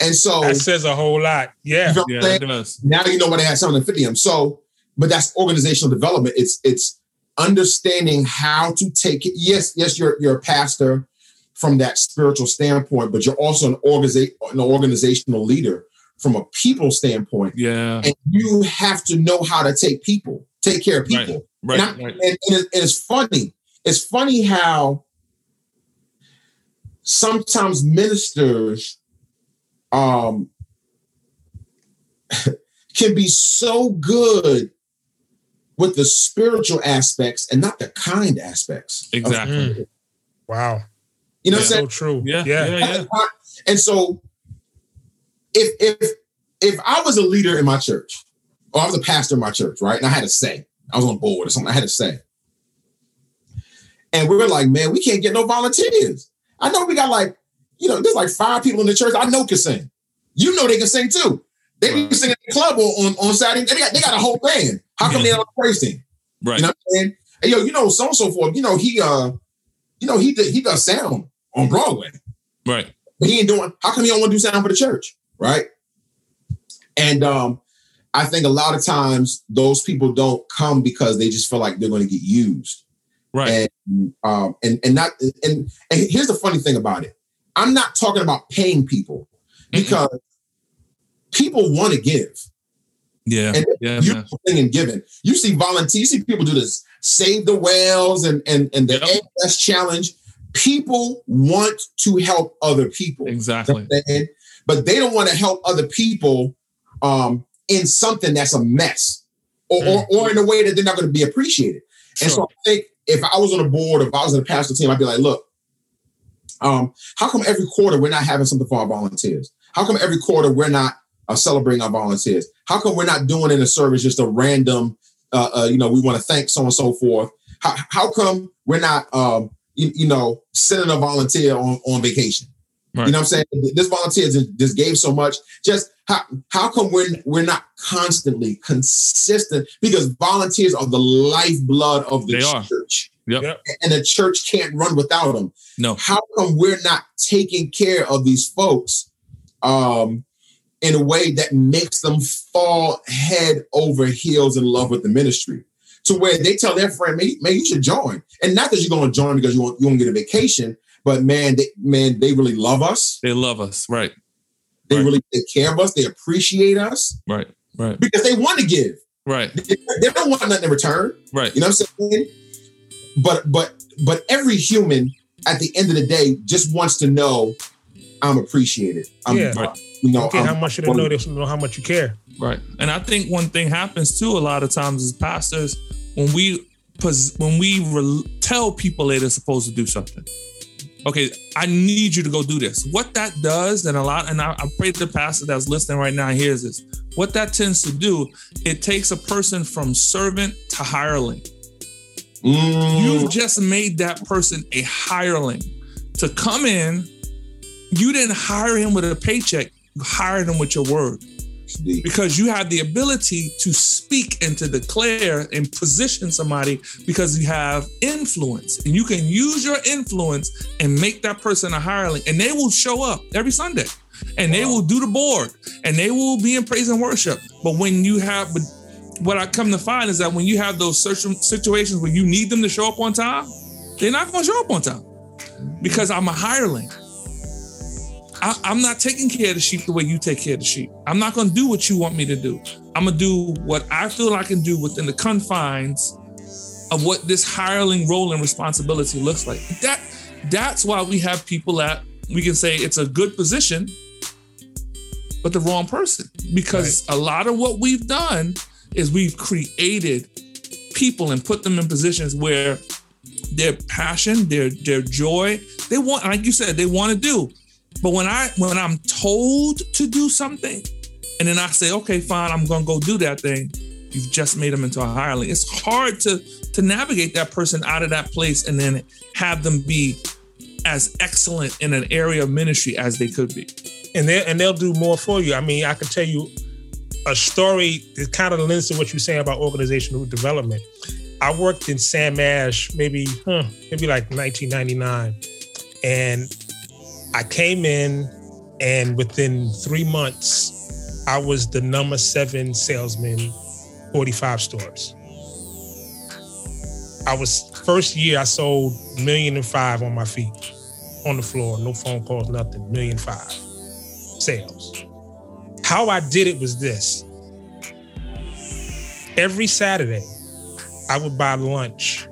And so That says a whole lot. Yeah. you know what Yeah, it does. now you know why they had 750 of them. So, but that's organizational development. It's it's understanding how to take it. Yes, yes, you're you're a pastor from that spiritual standpoint, but you're also an organiza- an organizational leader from a people standpoint. Yeah. and you have to know how to take people, take care of people. Right. and, I- right. and, and it's funny. It's funny how sometimes ministers um, can be so good with the spiritual aspects and not the kind aspects. Exactly. Mm. Wow. you know what I'm so true. Yeah. Yeah. Yeah. Yeah. And so if if if I was a leader in my church, or I was a pastor in my church, right? And I had a say, I was on board or something, I had a say. And we were like, man, we can't get no volunteers. I know we got like, you know, there's like five people in the church I know can sing. You know they can sing too. They be singing at the club on, on Saturday. They got, they got a whole band. How come they don't praise team? Right. You know what I'm saying? Hey, yo, you know, so and so forth. You know, he uh, you know, he did he does sound on Broadway. Right. But he ain't doing, how come he don't want to do sound for the church? Right. And um, I think a lot of times those people don't come because they just feel like they're going to get used. Right. And um, and and not and and here's the funny thing about it. I'm not talking about paying people because people want to give. yeah. And Yeah. you thing in giving. You see volunteers, you see people do this, save the whales and and and the Yep. ALS challenge. People want to help other people. Exactly. And- but they don't want to help other people um, in something that's a mess or, or, or in a way that they're not going to be appreciated. And so I think if I was on a board, if I was in a pastor team, I'd be like, look, um, how come every quarter we're not having something for our volunteers? How come every quarter we're not uh, celebrating our volunteers? How come we're not doing in a service just a random, uh, uh, you know, we want to thank so and so forth? How, how come we're not, um, you, you know, sending a volunteer on, on vacation? Right. You know what I'm saying? This volunteer just, just gave so much. Just how how come we're we're not constantly consistent? Because volunteers are the lifeblood of the They church. Yep. Yep. And the church can't run without them. No. How come we're not taking care of these folks um, in a way that makes them fall head over heels in love with the ministry? To where they tell their friend, man, man you should join. And not that you're going to join because you want you want to get a vacation, but man, they man, they really love us. They love us. Right. They Right. really take care of us. They appreciate us Right. Right. because they want to give. Right. They, they don't want nothing in return. Right. You know what I'm saying? But but but every human at the end of the day just wants to know I'm appreciated. I'm Yeah. uh, you know Okay, I'm- how much you don't know, they should know how much you care. Right. And I think one thing happens too a lot of times as pastors when we pos- when we re- tell people that they're supposed to do something. Okay, I need you to go do this. What that does, and a lot, and I, I pray the pastor that's listening right now hears this. What that tends to do, it takes a person from servant to hireling. Mm, You've just made that person a hireling to come in. You didn't hire him with a paycheck. You hired him with your word because you have the ability to speak and to declare and position somebody because you have influence. And you can use your influence and make that person a hireling. And they will show up every Sunday. And they will do the board. And they will be in praise and worship. But when you have, what I come to find is that when you have those certain situations where you need them to show up on time, they're not going to show up on time. Because I'm a hireling. I, I'm not taking care of the sheep the way you take care of the sheep. I'm not going to do what you want me to do. I'm going to do what I feel I can do within the confines of what this hireling role and responsibility looks like. That that's why we have people that we can say it's a good position, but the wrong person. Because a lot of what we've done is we've created people and put them in positions where their passion, their their joy, they want, like you said, they want to do. But when I when I'm told to do something, and then I say, okay, fine, I'm gonna go do that thing, you've just made them into a hireling. It's hard to to navigate that person out of that place and then have them be as excellent in an area of ministry as they could be. and they and they'll do more for you. I mean, I can tell you a story that kind of lends to what you're saying about organizational development. I worked in Sam Ash maybe huh, maybe like 1999, and I came in, and within three months, I was the number seven salesman, 45 stores. I was first year I sold million and five on my feet, on the floor, no phone calls, nothing, million five sales. How I did it was this. Every Saturday, I would buy lunch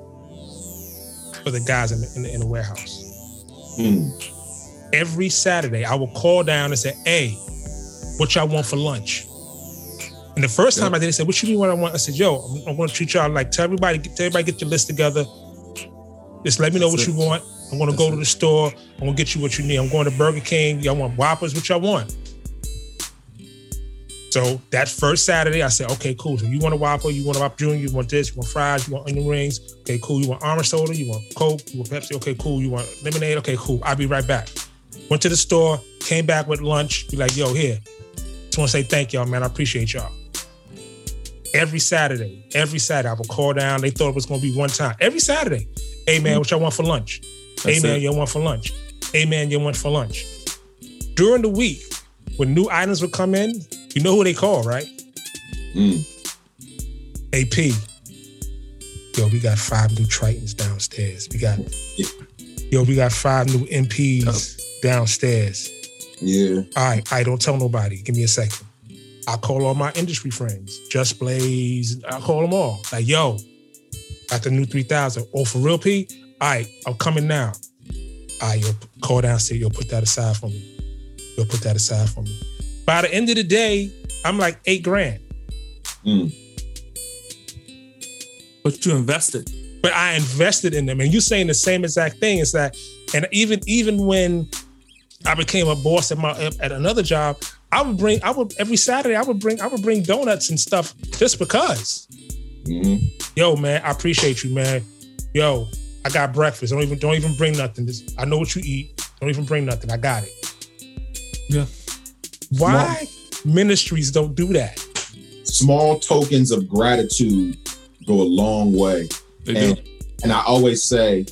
for the guys in the, in the, in the warehouse. mm, Every Saturday, I would call down and say, hey, what y'all want for lunch? And the first time I did it, I said, what you mean what I want? I said, yo, I'm, I'm gonna treat y'all like, tell everybody, tell everybody get your list together. Just let me know what That's you want. I'm gonna go to the store. I'm gonna get you what you need. I'm going to Burger King. Y'all want Whoppers? What y'all want? So that first Saturday, I said, okay, cool. So you want a Whopper, you want a Whopper junior, you want this, you want fries, you want onion rings. Okay, cool. You want orange soda, you want Coke, you want Pepsi. Okay, cool. You want lemonade. Okay, cool. I'll be right back. Went to the store, came back with lunch. Be like, yo, here. Just want to say thank y'all, man. I appreciate y'all. Every Saturday, every Saturday, I would call down. They thought it was gonna be one time. Every Saturday, hey man, what y'all want for lunch? hey man, it. you want for lunch? Hey man, you want for lunch? During the week, when new items would come in, you know who they call, right? Mm. AP. Yo, we got five new Tritons downstairs. We got, yo, we got five new MPs downstairs. Yeah. All right, I don't tell nobody. Give me a second. I'll call all my industry friends, Just Blaze. I'll call them all. Like, yo, got the new 3000. Oh, for real, P? All right, I'm coming now. All right, yo, call downstairs. Yo, put that aside for me. You'll put that aside for me. By the end of the day, I'm like eight grand. Mm. But you invested. but I invested in them. And you're saying the same exact thing is that, and even even when I became a boss at my at another job, I would bring I would every Saturday I would bring I would bring donuts and stuff just because. hmm Yo, man, I appreciate you, man. Yo, I got breakfast. Don't even don't even bring nothing. This, I know what you eat. Don't even bring nothing. I got it. Yeah. Why ministries don't do that? Small tokens of gratitude go a long way. They and, do. and I always say,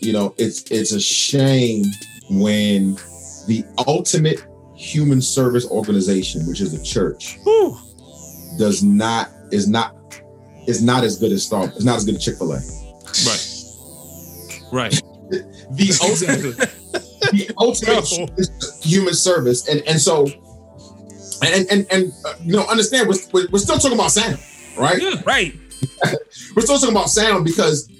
you know, it's it's a shame when the ultimate human service organization, which is the church, Whew. does not is not is not as good as Star. It's not as good as Chick Fil A. Right. Right. The ultimate, the ultimate human service, and and so, and and and uh, you know, understand we're, we're we're still talking about sound, right? Yeah. Right. We're still talking about sound because th-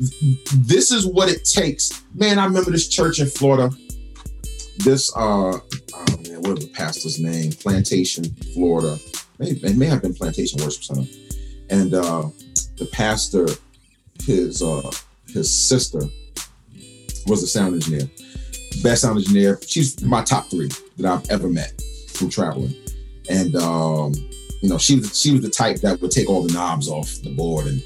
this is what it takes. Man, I remember this church in Florida. This uh oh man, what was the pastor's name? Plantation, Florida. It may have been Plantation Worship Center. And uh the pastor, his uh his sister was a sound engineer. Best sound engineer. She's my top three that I've ever met from traveling. And um, you know, she was she was the type that would take all the knobs off the board and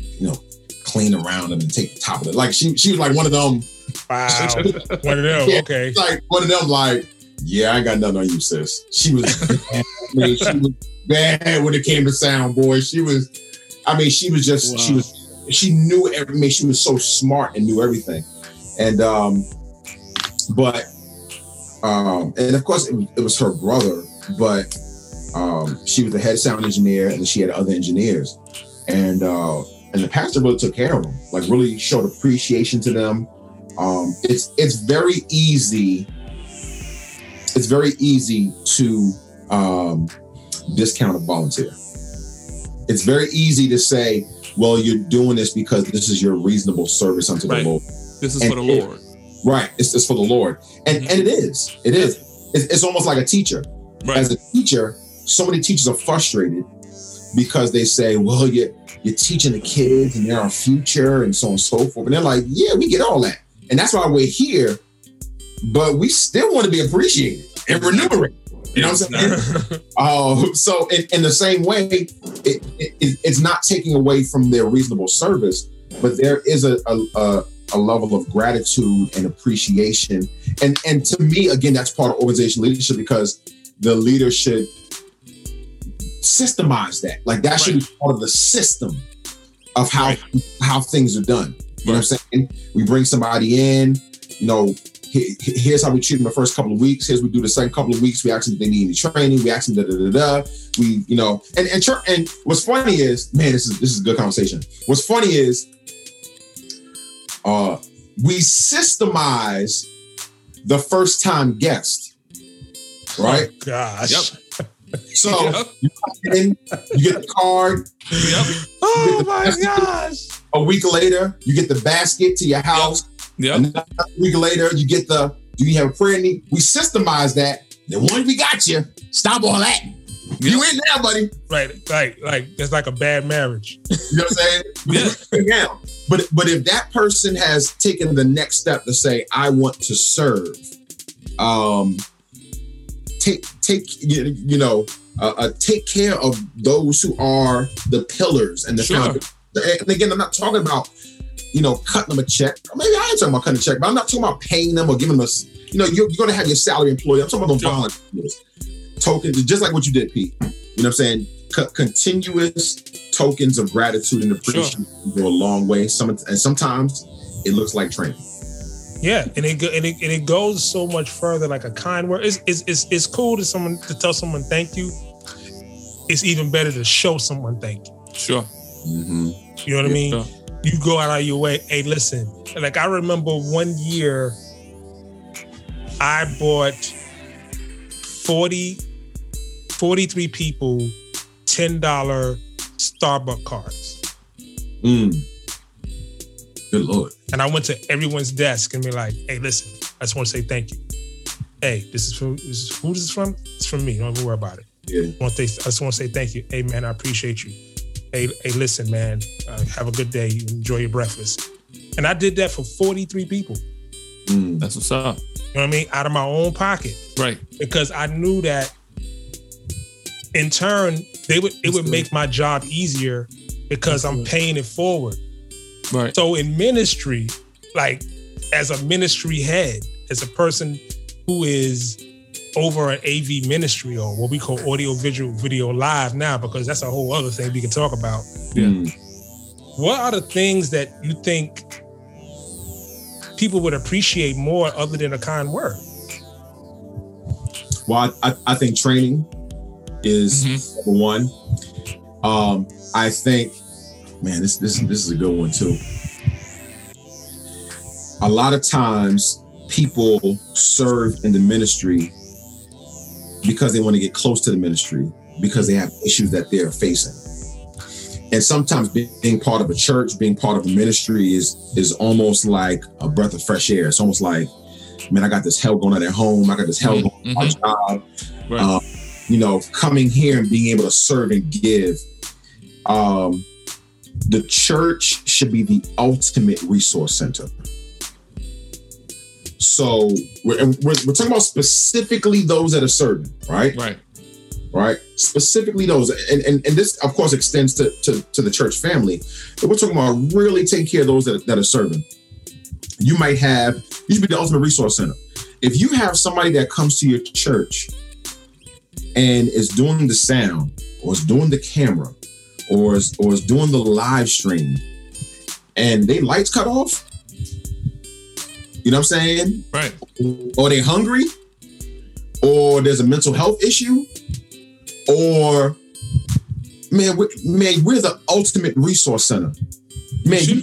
you know clean around them and take the top of it. Like she she was like one of them, Wow. One of them. Okay. like one of them, like, yeah, I got nothing on you, sis. She was bad. She was bad when it came to sound, boy. She was, I mean, she was just she was she knew every I mean, she was so smart and knew everything. And um, but um, and of course it was, it was her brother, but um, she was the head sound engineer and she had other engineers. And uh, and the pastor really took care of them, like really showed appreciation to them. Um, it's it's very easy. It's very easy to um, discount a volunteer. It's very easy to say, "Well, you're doing this because this is your reasonable service unto Right. the Lord." This is And for the it- Lord. Right? It's, it's for the Lord, and Mhm. and it is. It is. It's, it's almost like a teacher. Right. As a teacher, so many teachers are frustrated because they say, "Well, you're you're teaching the kids and they're our future and so on and so forth," and they're like, "Yeah, we get all that." And that's why we're here, but we still want to be appreciated and remunerated. You know what I'm saying? Uh, so in, in the same way, it, it, it- it's not taking away from their reasonable service, but there is a, a, a, a level of gratitude and appreciation. And and to me, again, that's part of organization leadership because the leader should systemize that. Like that should be part of the system of how how things are done. You know what I'm saying? We bring somebody in, you know, he- he- here's how we treat them the first couple of weeks. Here's what we do the second couple of weeks. We ask them if they need any training. We ask them da da da da. We, you know, and and chur- and what's funny is, man, this is this is a good conversation. What's funny is, uh, we systemize the first time guest, right? Oh, gosh. Yep. So Yep. you in, you get the card. Yep. Oh my gosh. A week later, you get the basket to your house. Yep. Another week later, you get the do you have a prayer need? We systemize that. Then once we got you, stop all that. You in there, buddy. Right, right, like it's like a bad marriage. You know what I'm saying? Yeah. yeah. But but if that person has taken the next step to say, I want to serve, um, take take you, know, uh, uh, take care of those who are the pillars and the Sure. And again, I'm not talking about you know cutting them a check. Maybe I am talking about cutting a check, but I'm not talking about paying them or giving them a. You know, you're, you're going to have your salary employee. I'm talking about Sure. volunteers, tokens, just like what you did, Pete. You know what I'm saying? Co- continuous tokens of gratitude and appreciation go a long way. Some and sometimes it looks like training. Yeah, and it, and it and it goes so much further. Like a kind word, it's it's it's, it's cool to someone to tell someone thank you. It's even better to show someone thank you. Sure. Mm-hmm. You know what I mean? Sure. You go out of your way. Hey, listen. Like I remember one year, I bought 40, 43 people ten dollar Starbucks cards, Mm. Good lord. and I went to everyone's desk and be like, "Hey, listen. I just want to say thank you. Hey, this is from this is, who this is from? It's from me. Don't even worry about it. Yeah. I want to, I just want to say thank you. Hey, man, I appreciate you. Hey, hey, listen, man. Uh, have a good day. Enjoy your breakfast. And I did that for 43 people. Mm. That's what's up. You know what I mean? Out of my own pocket Right. because I knew that in turn they would it That's would good. make my job easier because That's I'm good. paying it forward. Right. So in ministry, like as a ministry head, as a person who is over an AV ministry or what we call audio visual video live now, because that's a whole other thing we can talk about. Yeah. Mm. What are the things that you think people would appreciate more other than a kind word? Well, I, I, I think training is Mhm. number one. Um, I think, man, this this this is a good one too. A lot of times, people serve in the ministry because they want to get close to the ministry because they have issues that they're facing. And sometimes being part of a church, being part of a ministry is is almost like a breath of fresh air. It's almost like, man, I got this hell going on at home. I got this hell Mhm, going on at my job Right. um, you know, coming here and being able to serve and give. Um, the church should be the ultimate resource center. So we're, we're, we're talking about specifically those that are serving, right? right. Right. Specifically those, and, and and this of course extends to, to to the church family, but we're talking about really taking care of those that, that are serving. You might have, you should be the ultimate resource center. If you have somebody that comes to your church and is doing the sound or is doing the camera or is, or is doing the live stream and they lights cut off, you know what I'm saying? Right. Or they hungry or there's a mental health issue or man, we, man, we're the ultimate resource center. Man, you,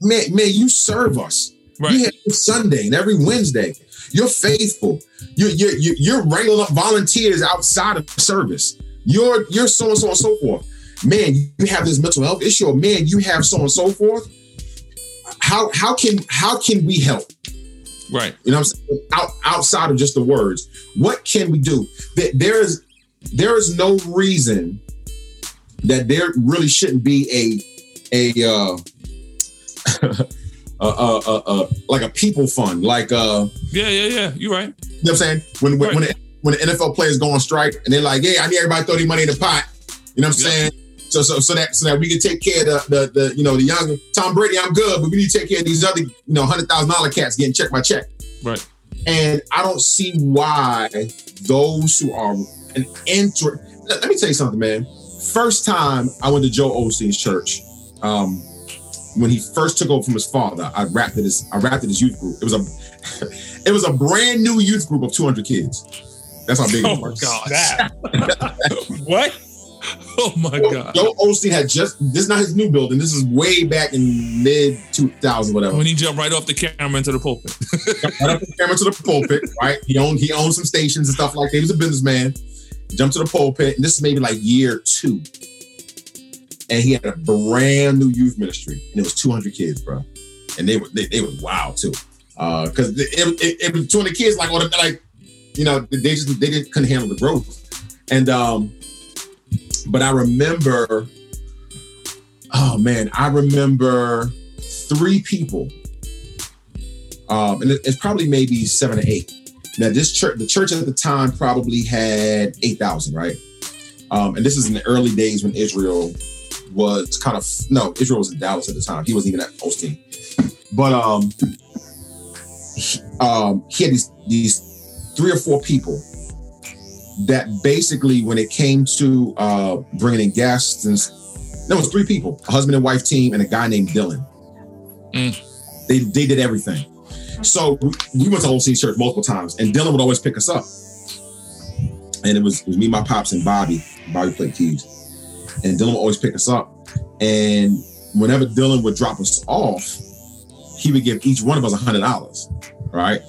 man, man, you serve us. Right. You have Sunday and every Wednesday. You're faithful. You're you're you're, you're wrangling up volunteers outside of service. You're you're so and so and so forth. Man, you have this mental health issue, or man, you have so and so forth. How how can how can we help? Right. You know what I'm saying? Out, outside of just the words, what can we do? There- There is there is no reason that there really shouldn't be a a uh, uh, uh, uh, uh, like a people fund, like uh, Yeah, yeah, yeah. You're right. you know what I'm saying? When when, when, the, when the NFL players go on strike and they're like, "Hey, I need everybody to throw their money in the pot." You know what I'm Yeah. saying? So so so that so that we can take care of the, the the you know the young Tom Brady. I'm good, but we need to take care of these other you know hundred thousand dollar cats getting check by check. Right. And I don't see why those who are an enter. Let let me tell you something, man. First time I went to Joel Osteen's church, um, when he first took over from his father, I rapped at his I rapped at his youth group. It was a it was a brand new youth group of 200 kids. That's how big Oh it my was. God. What? Oh my God. Joel Osteen had just this is not his new building. This is way back in mid 2000, whatever. When he jumped right off the camera into the pulpit. right up the camera to the pulpit, right? He owned he owned some stations and stuff like that. He was a businessman. Jumped to the pulpit, and this is maybe like year two. And he had a brand new youth ministry, and it was 200 kids, bro. And they were they, they was wild too, Uh, because it, it, it was 200 kids like on the, like you know they just they didn't couldn't handle the growth, and um, but I remember, oh man, I remember three people um, and it's probably maybe seven or eight. Now, this church, the church at the time probably had eight thousand, right? Um, and this is in the early days when Israel was kind of no, Israel was in Dallas at the time. He wasn't even at Osteen. But um, he, um, he had these these three or four people that basically, when it came to uh, bringing in guests, and there was three people: a husband and wife team, and a guy named Dylan. Mm. They they did everything. So we, we went to Osteen Church multiple times, and Dylan would always pick us up. And it was, it was me, my pops, and Bobby. Bobby played keys, and Dylan would always pick us up. And whenever Dylan would drop us off, he would give each one of us a hundred dollars, right?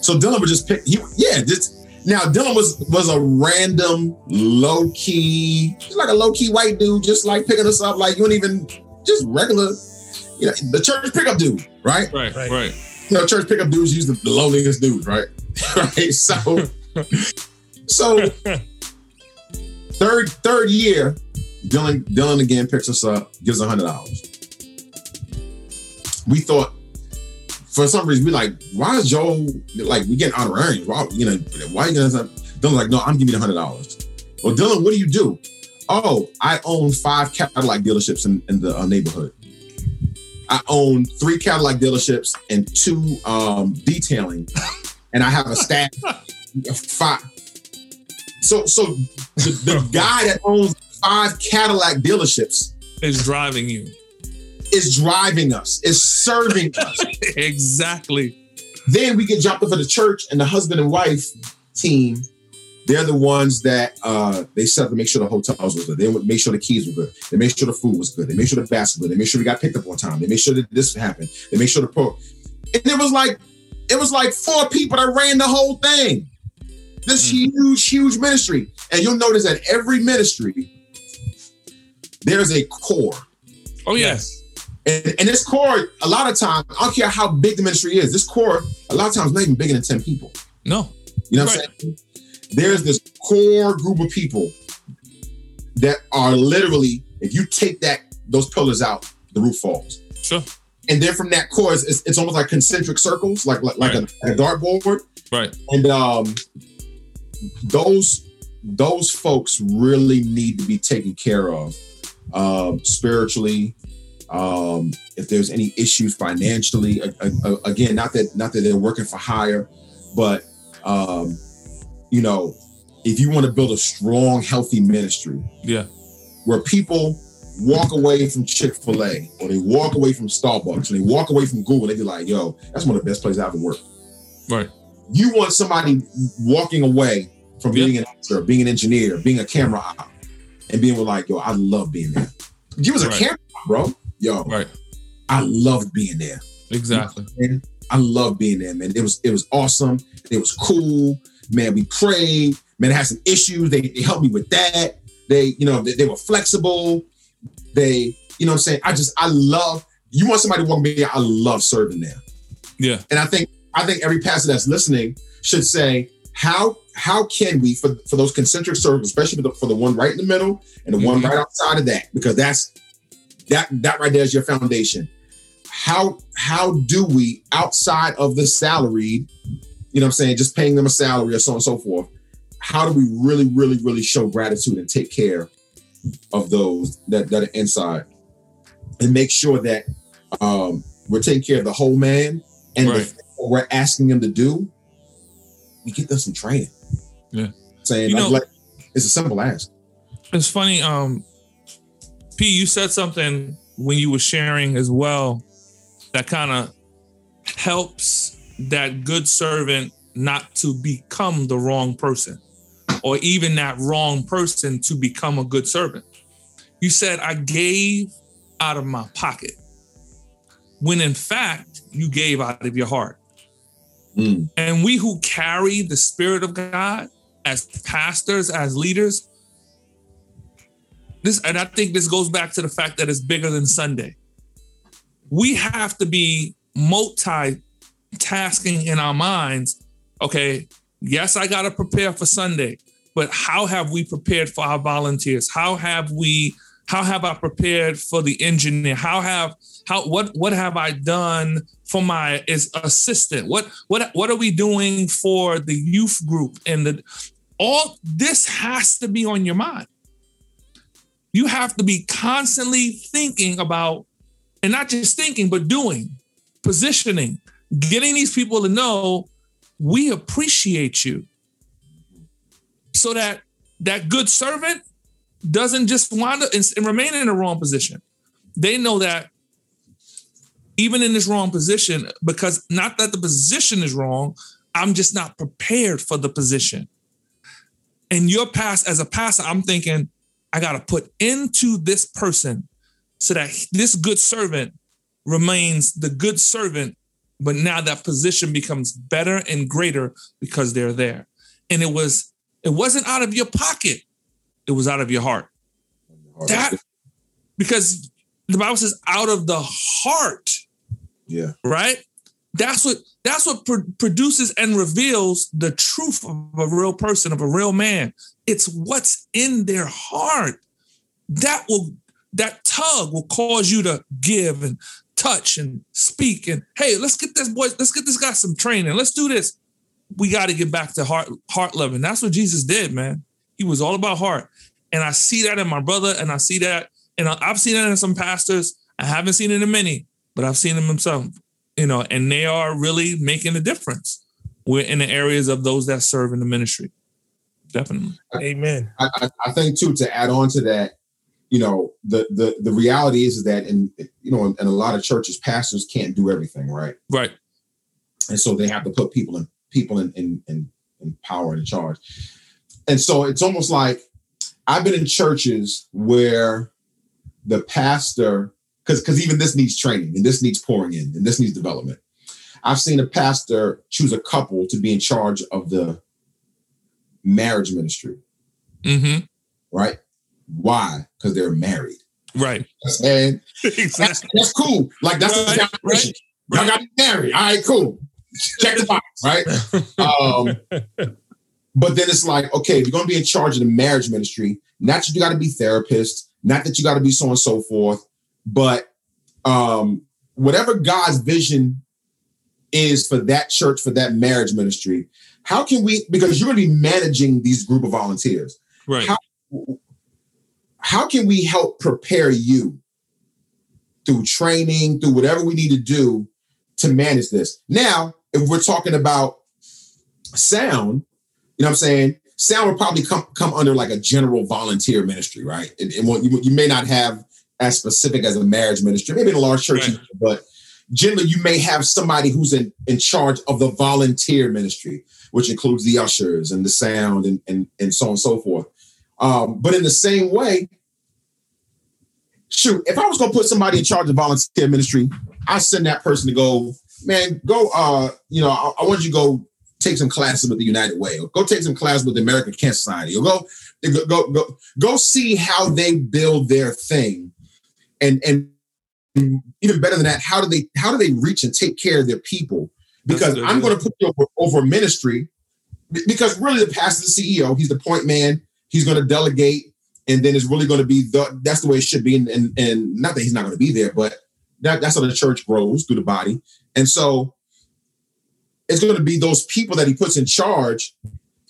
So Dylan would just pick. He, yeah, just now Dylan was was a random low key, he's like a low key white dude, just like picking us up, like you don't even just regular, you know, the church pickup dude, right? Right, Right. right. You know, church pickup dudes use the, the lowliest dudes, right? right. So, so third third year, Dylan Dylan again picks us up, gives a hundred dollars. We thought for some reason we like, why is Joe like we getting honorariums? Why you know why you gonna Dylan's like, no, I'm giving you the hundred dollars. Well, Dylan, what do you do? Oh, I own five Cadillac dealerships in, in the uh, neighborhood. I own three Cadillac dealerships and two um, detailing, and I have a staff of five. So, so the, the guy that owns five Cadillac dealerships Is driving you. Is driving us, is serving us. exactly. then we get dropped off at the church, and the husband and wife team, they're the ones that uh, they set up to make sure the hotels was good. They would make sure the keys were good. They make sure the food was good. They make sure the baths were good. They make sure we got picked up on time. They make sure that this happened. They make sure the pro. And it was like, it was like four people that ran the whole thing. This huge, huge ministry. And you'll notice that every ministry, there's a core. Oh yes. And, and this core, a lot of times, I don't care how big the ministry is, this core, a lot of times, not even bigger than 10 people. No. You know what I'm saying? There's this core group of people that are literally, if you take that those pillars out, the roof falls. Sure. And then from that core, it's, it's almost like concentric circles, like like, like a, a dartboard. Right. And um, those those folks really need to be taken care of um, spiritually. Um, if there's any issues financially, a- a- a- again, not that not that they're working for hire, but um, you know, if you want to build a strong, healthy ministry Yeah. where people walk away from Chick Fil A or they walk away from Starbucks and they walk away from Google, they be like, "Yo, that's one of the best places I ever worked." Right. you want somebody walking away from Yeah. being an actor, being an engineer, being a camera op, and being like, yo, I love being there. You was a Right. camera op, bro. Yo, Right. I loved being there. Exactly. Man, I love being there, man. It was it was awesome. It was cool. Man, we prayed. Man, I had some issues. They, they helped me with that. They, you know, they, they were flexible. They, you know what I'm saying? I just I love you want somebody to walk me, I love serving there. Yeah. And I think I think every pastor that's listening should say, how how can we for, for those concentric circles, especially for the, for the one right in the middle and the one Mhm. right outside of that, because that's that that right there is your foundation. How how do we outside of the salaried, you know what I'm saying, just paying them a salary or so on and so forth, how do we really, really, really show gratitude and take care of those that, that are inside and make sure that um, we're taking care of the whole man and the Right. that we're asking them to do, we get them some training. Yeah. Saying You know- like, it's a simple ask. It's funny, um, P, you said something when you were sharing as well that kind of helps that good servant not to become the wrong person or even that wrong person to become a good servant. You said, I gave out of my pocket when in fact you gave out of your heart. Mm. And we who carry the Spirit of God as pastors, as leaders, this, and I think this goes back to the fact that it's bigger than Sunday. We have to be multitasking in our minds. Okay, yes, I got to prepare for Sunday, but how have we prepared for our volunteers? How have we? How have I prepared for the engineer? How have how what what have I done for my is assistant? What what what are we doing for the youth group and the all this has to be on your mind. You have to be constantly thinking about, and not just thinking, but doing, positioning, getting these people to know we appreciate you. So that that good servant doesn't just wind up and, and remain in the wrong position. They know that even in this wrong position, because not that the position is wrong, I'm just not prepared for the position. And your past as a pastor, I'm thinking, I got to put into this person so that this good servant remains the good servant, but now that position becomes better and greater because they're there. And it was, it wasn't out of your pocket, it was out of your heart. That because the Bible says out of the heart, Yeah. right? That's what that's what pro- produces and reveals the truth of a real person, of a real man. It's what's in their heart that will that tug will cause you to give and touch and speak and hey, let's get this boy, let's get this guy some training. Let's do this. We got to get back to heart heart loving. That's what Jesus did, man. He was all about heart, and I see that in my brother, and I see that, and I've seen that in some pastors. I haven't seen it in many, but I've seen them some you know, and they are really making a difference. We're in the areas of those that serve in the ministry. Definitely. Amen. I, I, I think too to add on to that, you know, the the the reality is that in you know in, in a lot of churches, pastors can't do everything, right? Right. And so they have to put people in people in in in, in power and in charge. And so it's almost like I've been in churches where the pastor, because because even this needs training and this needs pouring in and this needs development. I've seen a pastor choose a couple to be in charge of the marriage ministry, Mm-hmm. right? Why? Because they're married. Right. And that's, exactly. that's cool. Like that's Right, the definition. Y'all right. got married. All right, cool. Check the box, right? Um, but then it's like, okay, if you're going to be in charge of the marriage ministry, not that you got to be therapist, not that you got to be so and so forth, but um, whatever God's vision is for that church, for that marriage ministry, how can we? Because you're going to be managing these group of volunteers. Right. How- How can we help prepare you through training, through whatever we need to do to manage this? Now, if we're talking about sound, you know what I'm saying? Sound would probably come come under like a general volunteer ministry, right? And, and what you, you may not have as specific as a marriage ministry, maybe in a large church, Right. but generally you may have somebody who's in, in charge of the volunteer ministry, which includes the ushers and the sound and, and, and so on and so forth. Um, but in the same way, shoot, if I was gonna put somebody in charge of volunteer ministry, I send that person to go, man, go uh, you know, I, I want you to go take some classes with the United Way, or go take some classes with the American Cancer Society, or go go go go, go see how they build their thing. And and even better than that, how do they how do they reach and take care of their people? Because good, I'm yeah. going to put you over, over ministry because really the pastor's the CEO, he's the point man, he's going to delegate, and then it's really going to be the that's the way it should be. And, and, and not that he's not going to be there, but that, that's how the church grows through the body. And so it's going to be those people that he puts in charge.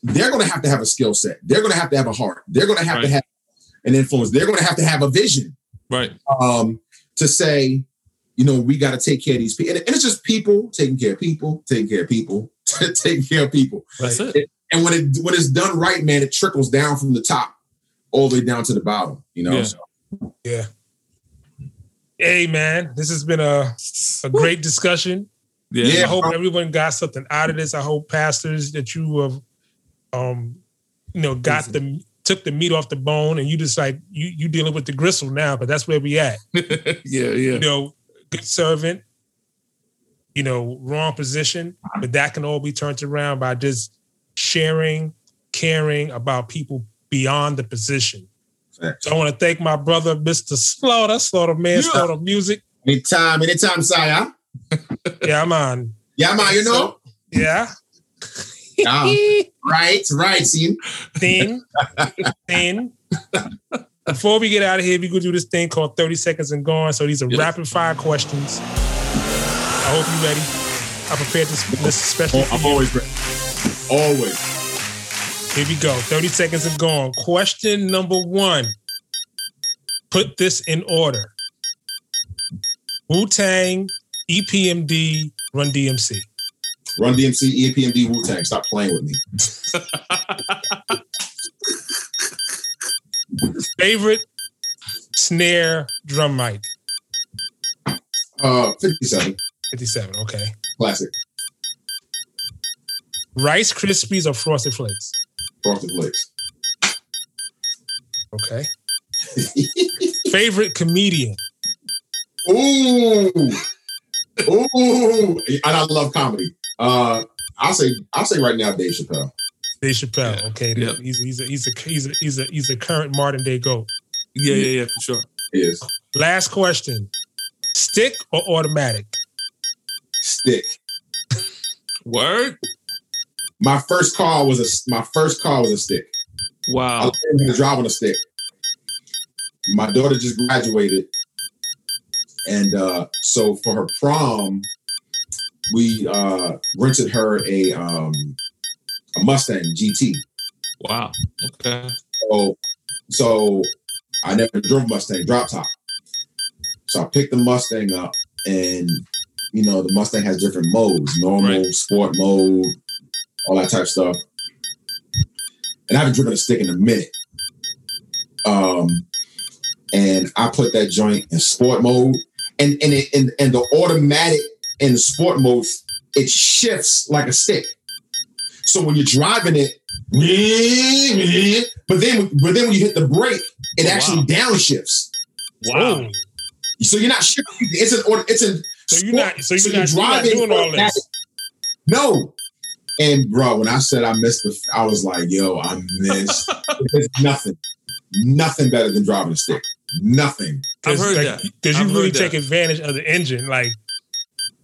They're going to have to have a skill set. They're going to have to have a heart. They're going to have to have an influence. They're going to have to have a vision Right. um, to say, you know, we got to take care of these people. And, and it's just people taking care of people, taking care of people, taking care of people. That's it. And when it when it's done right, man, it trickles down from the top all the way down to the bottom. You know, Yeah. So, Yeah. Hey man, this has been a a great discussion. Yeah. Yeah. I hope everyone got something out of this. I hope pastors that you have, um, you know, got the took the meat off the bone, and you just like you you dealing with the gristle now. But that's where we at. yeah. Yeah. You know, good servant. You know, wrong position, but that can all be turned around by just sharing, caring about people beyond the position. Facts. So I want to thank my brother, Mr. Slaughter, Slaughter Man, Yeah. Slaughter Music. anytime, anytime, Saya. Yeah, I'm on. Yeah, man, you know. Yeah. Right, right. See, thing, thing. Before we get out of here, we gonna do this thing called 30 seconds and gone. So these are Yes. rapid fire questions. I hope you're ready. I prepared this, this especially I'm you. always ready. Always. Here we go. 30 seconds and gone. Question number one. Put this in order. Wu Tang, EPMD, Run DMC. Run DMC, EPMD, Wu Tang. Stop playing with me. Favorite snare drum mic? Uh, 57. 57. Okay. Classic. Rice Krispies or Frosted Flakes? Frosted Flakes. Okay. Favorite comedian? Ooh. Ooh. And I love comedy. Uh, I'll say I'll say right now Dave Chappelle. Dave Chappelle. Okay. Yeah. He's, he's, a, he's, a, he's, a, he's, a, he's a current modern day GOAT. Yeah, yeah, yeah, for sure. Is Last question. Stick or automatic? stick. Word. My first car was a my first car was a stick. Wow. learned how to drive on a stick. My daughter just graduated, and uh, so for her prom, we uh, rented her a um, a Mustang GT. Wow. Okay. So, so I never drove a Mustang drop top. So I picked the Mustang up, and you know the Mustang has different modes: normal, Right. sport mode, all that type of stuff. And I haven't driven a stick in a minute. Um, and I put that joint in sport mode, and and it, and and the automatic in the sport mode it shifts like a stick. So when you're driving it, but then but then when you hit the brake, it Oh, actually wow. downshifts. Wow. Oh, So you're not shifting. It's an order. It's a So you're not- so you're not- you're not doing all this. No. And bro, when I said I missed the, I was like, yo, I missed. There's nothing, nothing better than driving a stick. Nothing. I've heard like, that. Because you I've really take that. advantage of the engine. Like,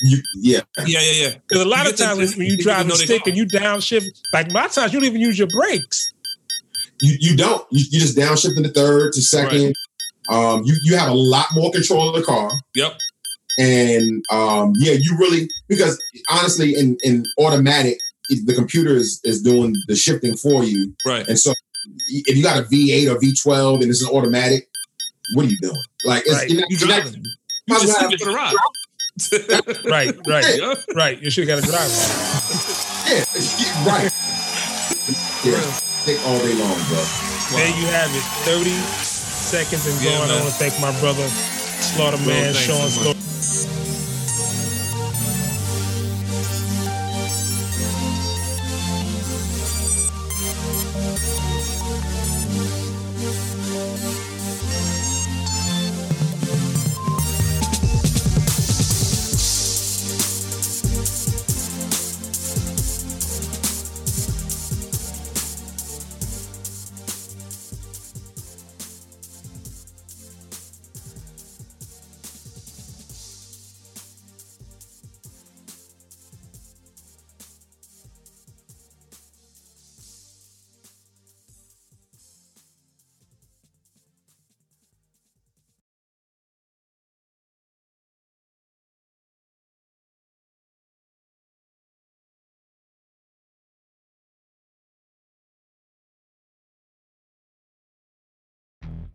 You, yeah. Yeah, yeah, yeah. because a lot of times when you drive a stick and you downshift, like my times, you don't even use your brakes. You you don't. You, you just downshift into third to second. Um, you you have a lot more control of the car. Yep. and um, yeah, you really because honestly, in in automatic, the computer is is doing the shifting for you, Right. and so if you got a V8 or V12 and it's an automatic, what are you doing? Like, it's, Right. you're not- You you're not- driving. You might just as well take for the ride. Right, right, Yeah. right. You should have got a driver. yeah, yeah, right. Yeah, stick all day long, bro. There you have it. 30 seconds and Yeah, going. I want to thank my brother, Slaughter Man, Sean so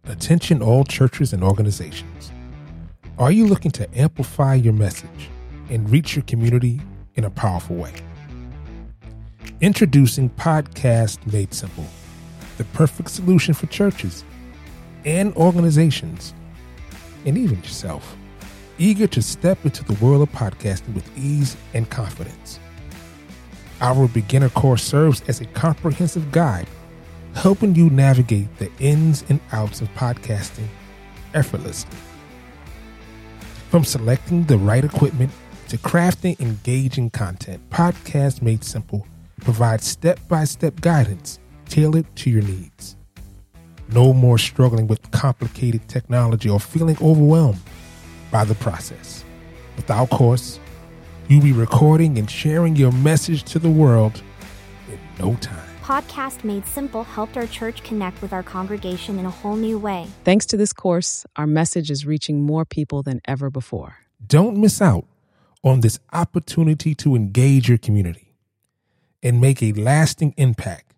Attention, all churches and organizations. Are you looking to amplify your message and reach your community in a powerful way? Introducing Podcast Made Simple, the perfect solution for churches and organizations, and even yourself, eager to step into the world of podcasting with ease and confidence. Our beginner course serves as a comprehensive guide helping you navigate the ins and outs of podcasting effortlessly. From selecting the right equipment to crafting engaging content, Podcast Made Simple provides step by step guidance tailored to your needs. No more struggling with complicated technology or feeling overwhelmed by the process. With our course, you'll be recording and sharing your message to the world in no time. Podcast Made Simple helped our church connect with our congregation in a whole new way. Thanks to this course, our message is reaching more people than ever before. Don't miss out on this opportunity to engage your community and make a lasting impact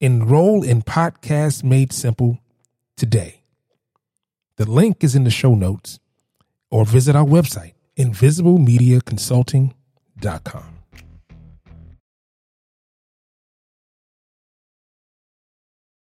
Enroll in Podcast Made Simple today. The link is in the show notes or visit our website, invisiblemediaconsulting.com.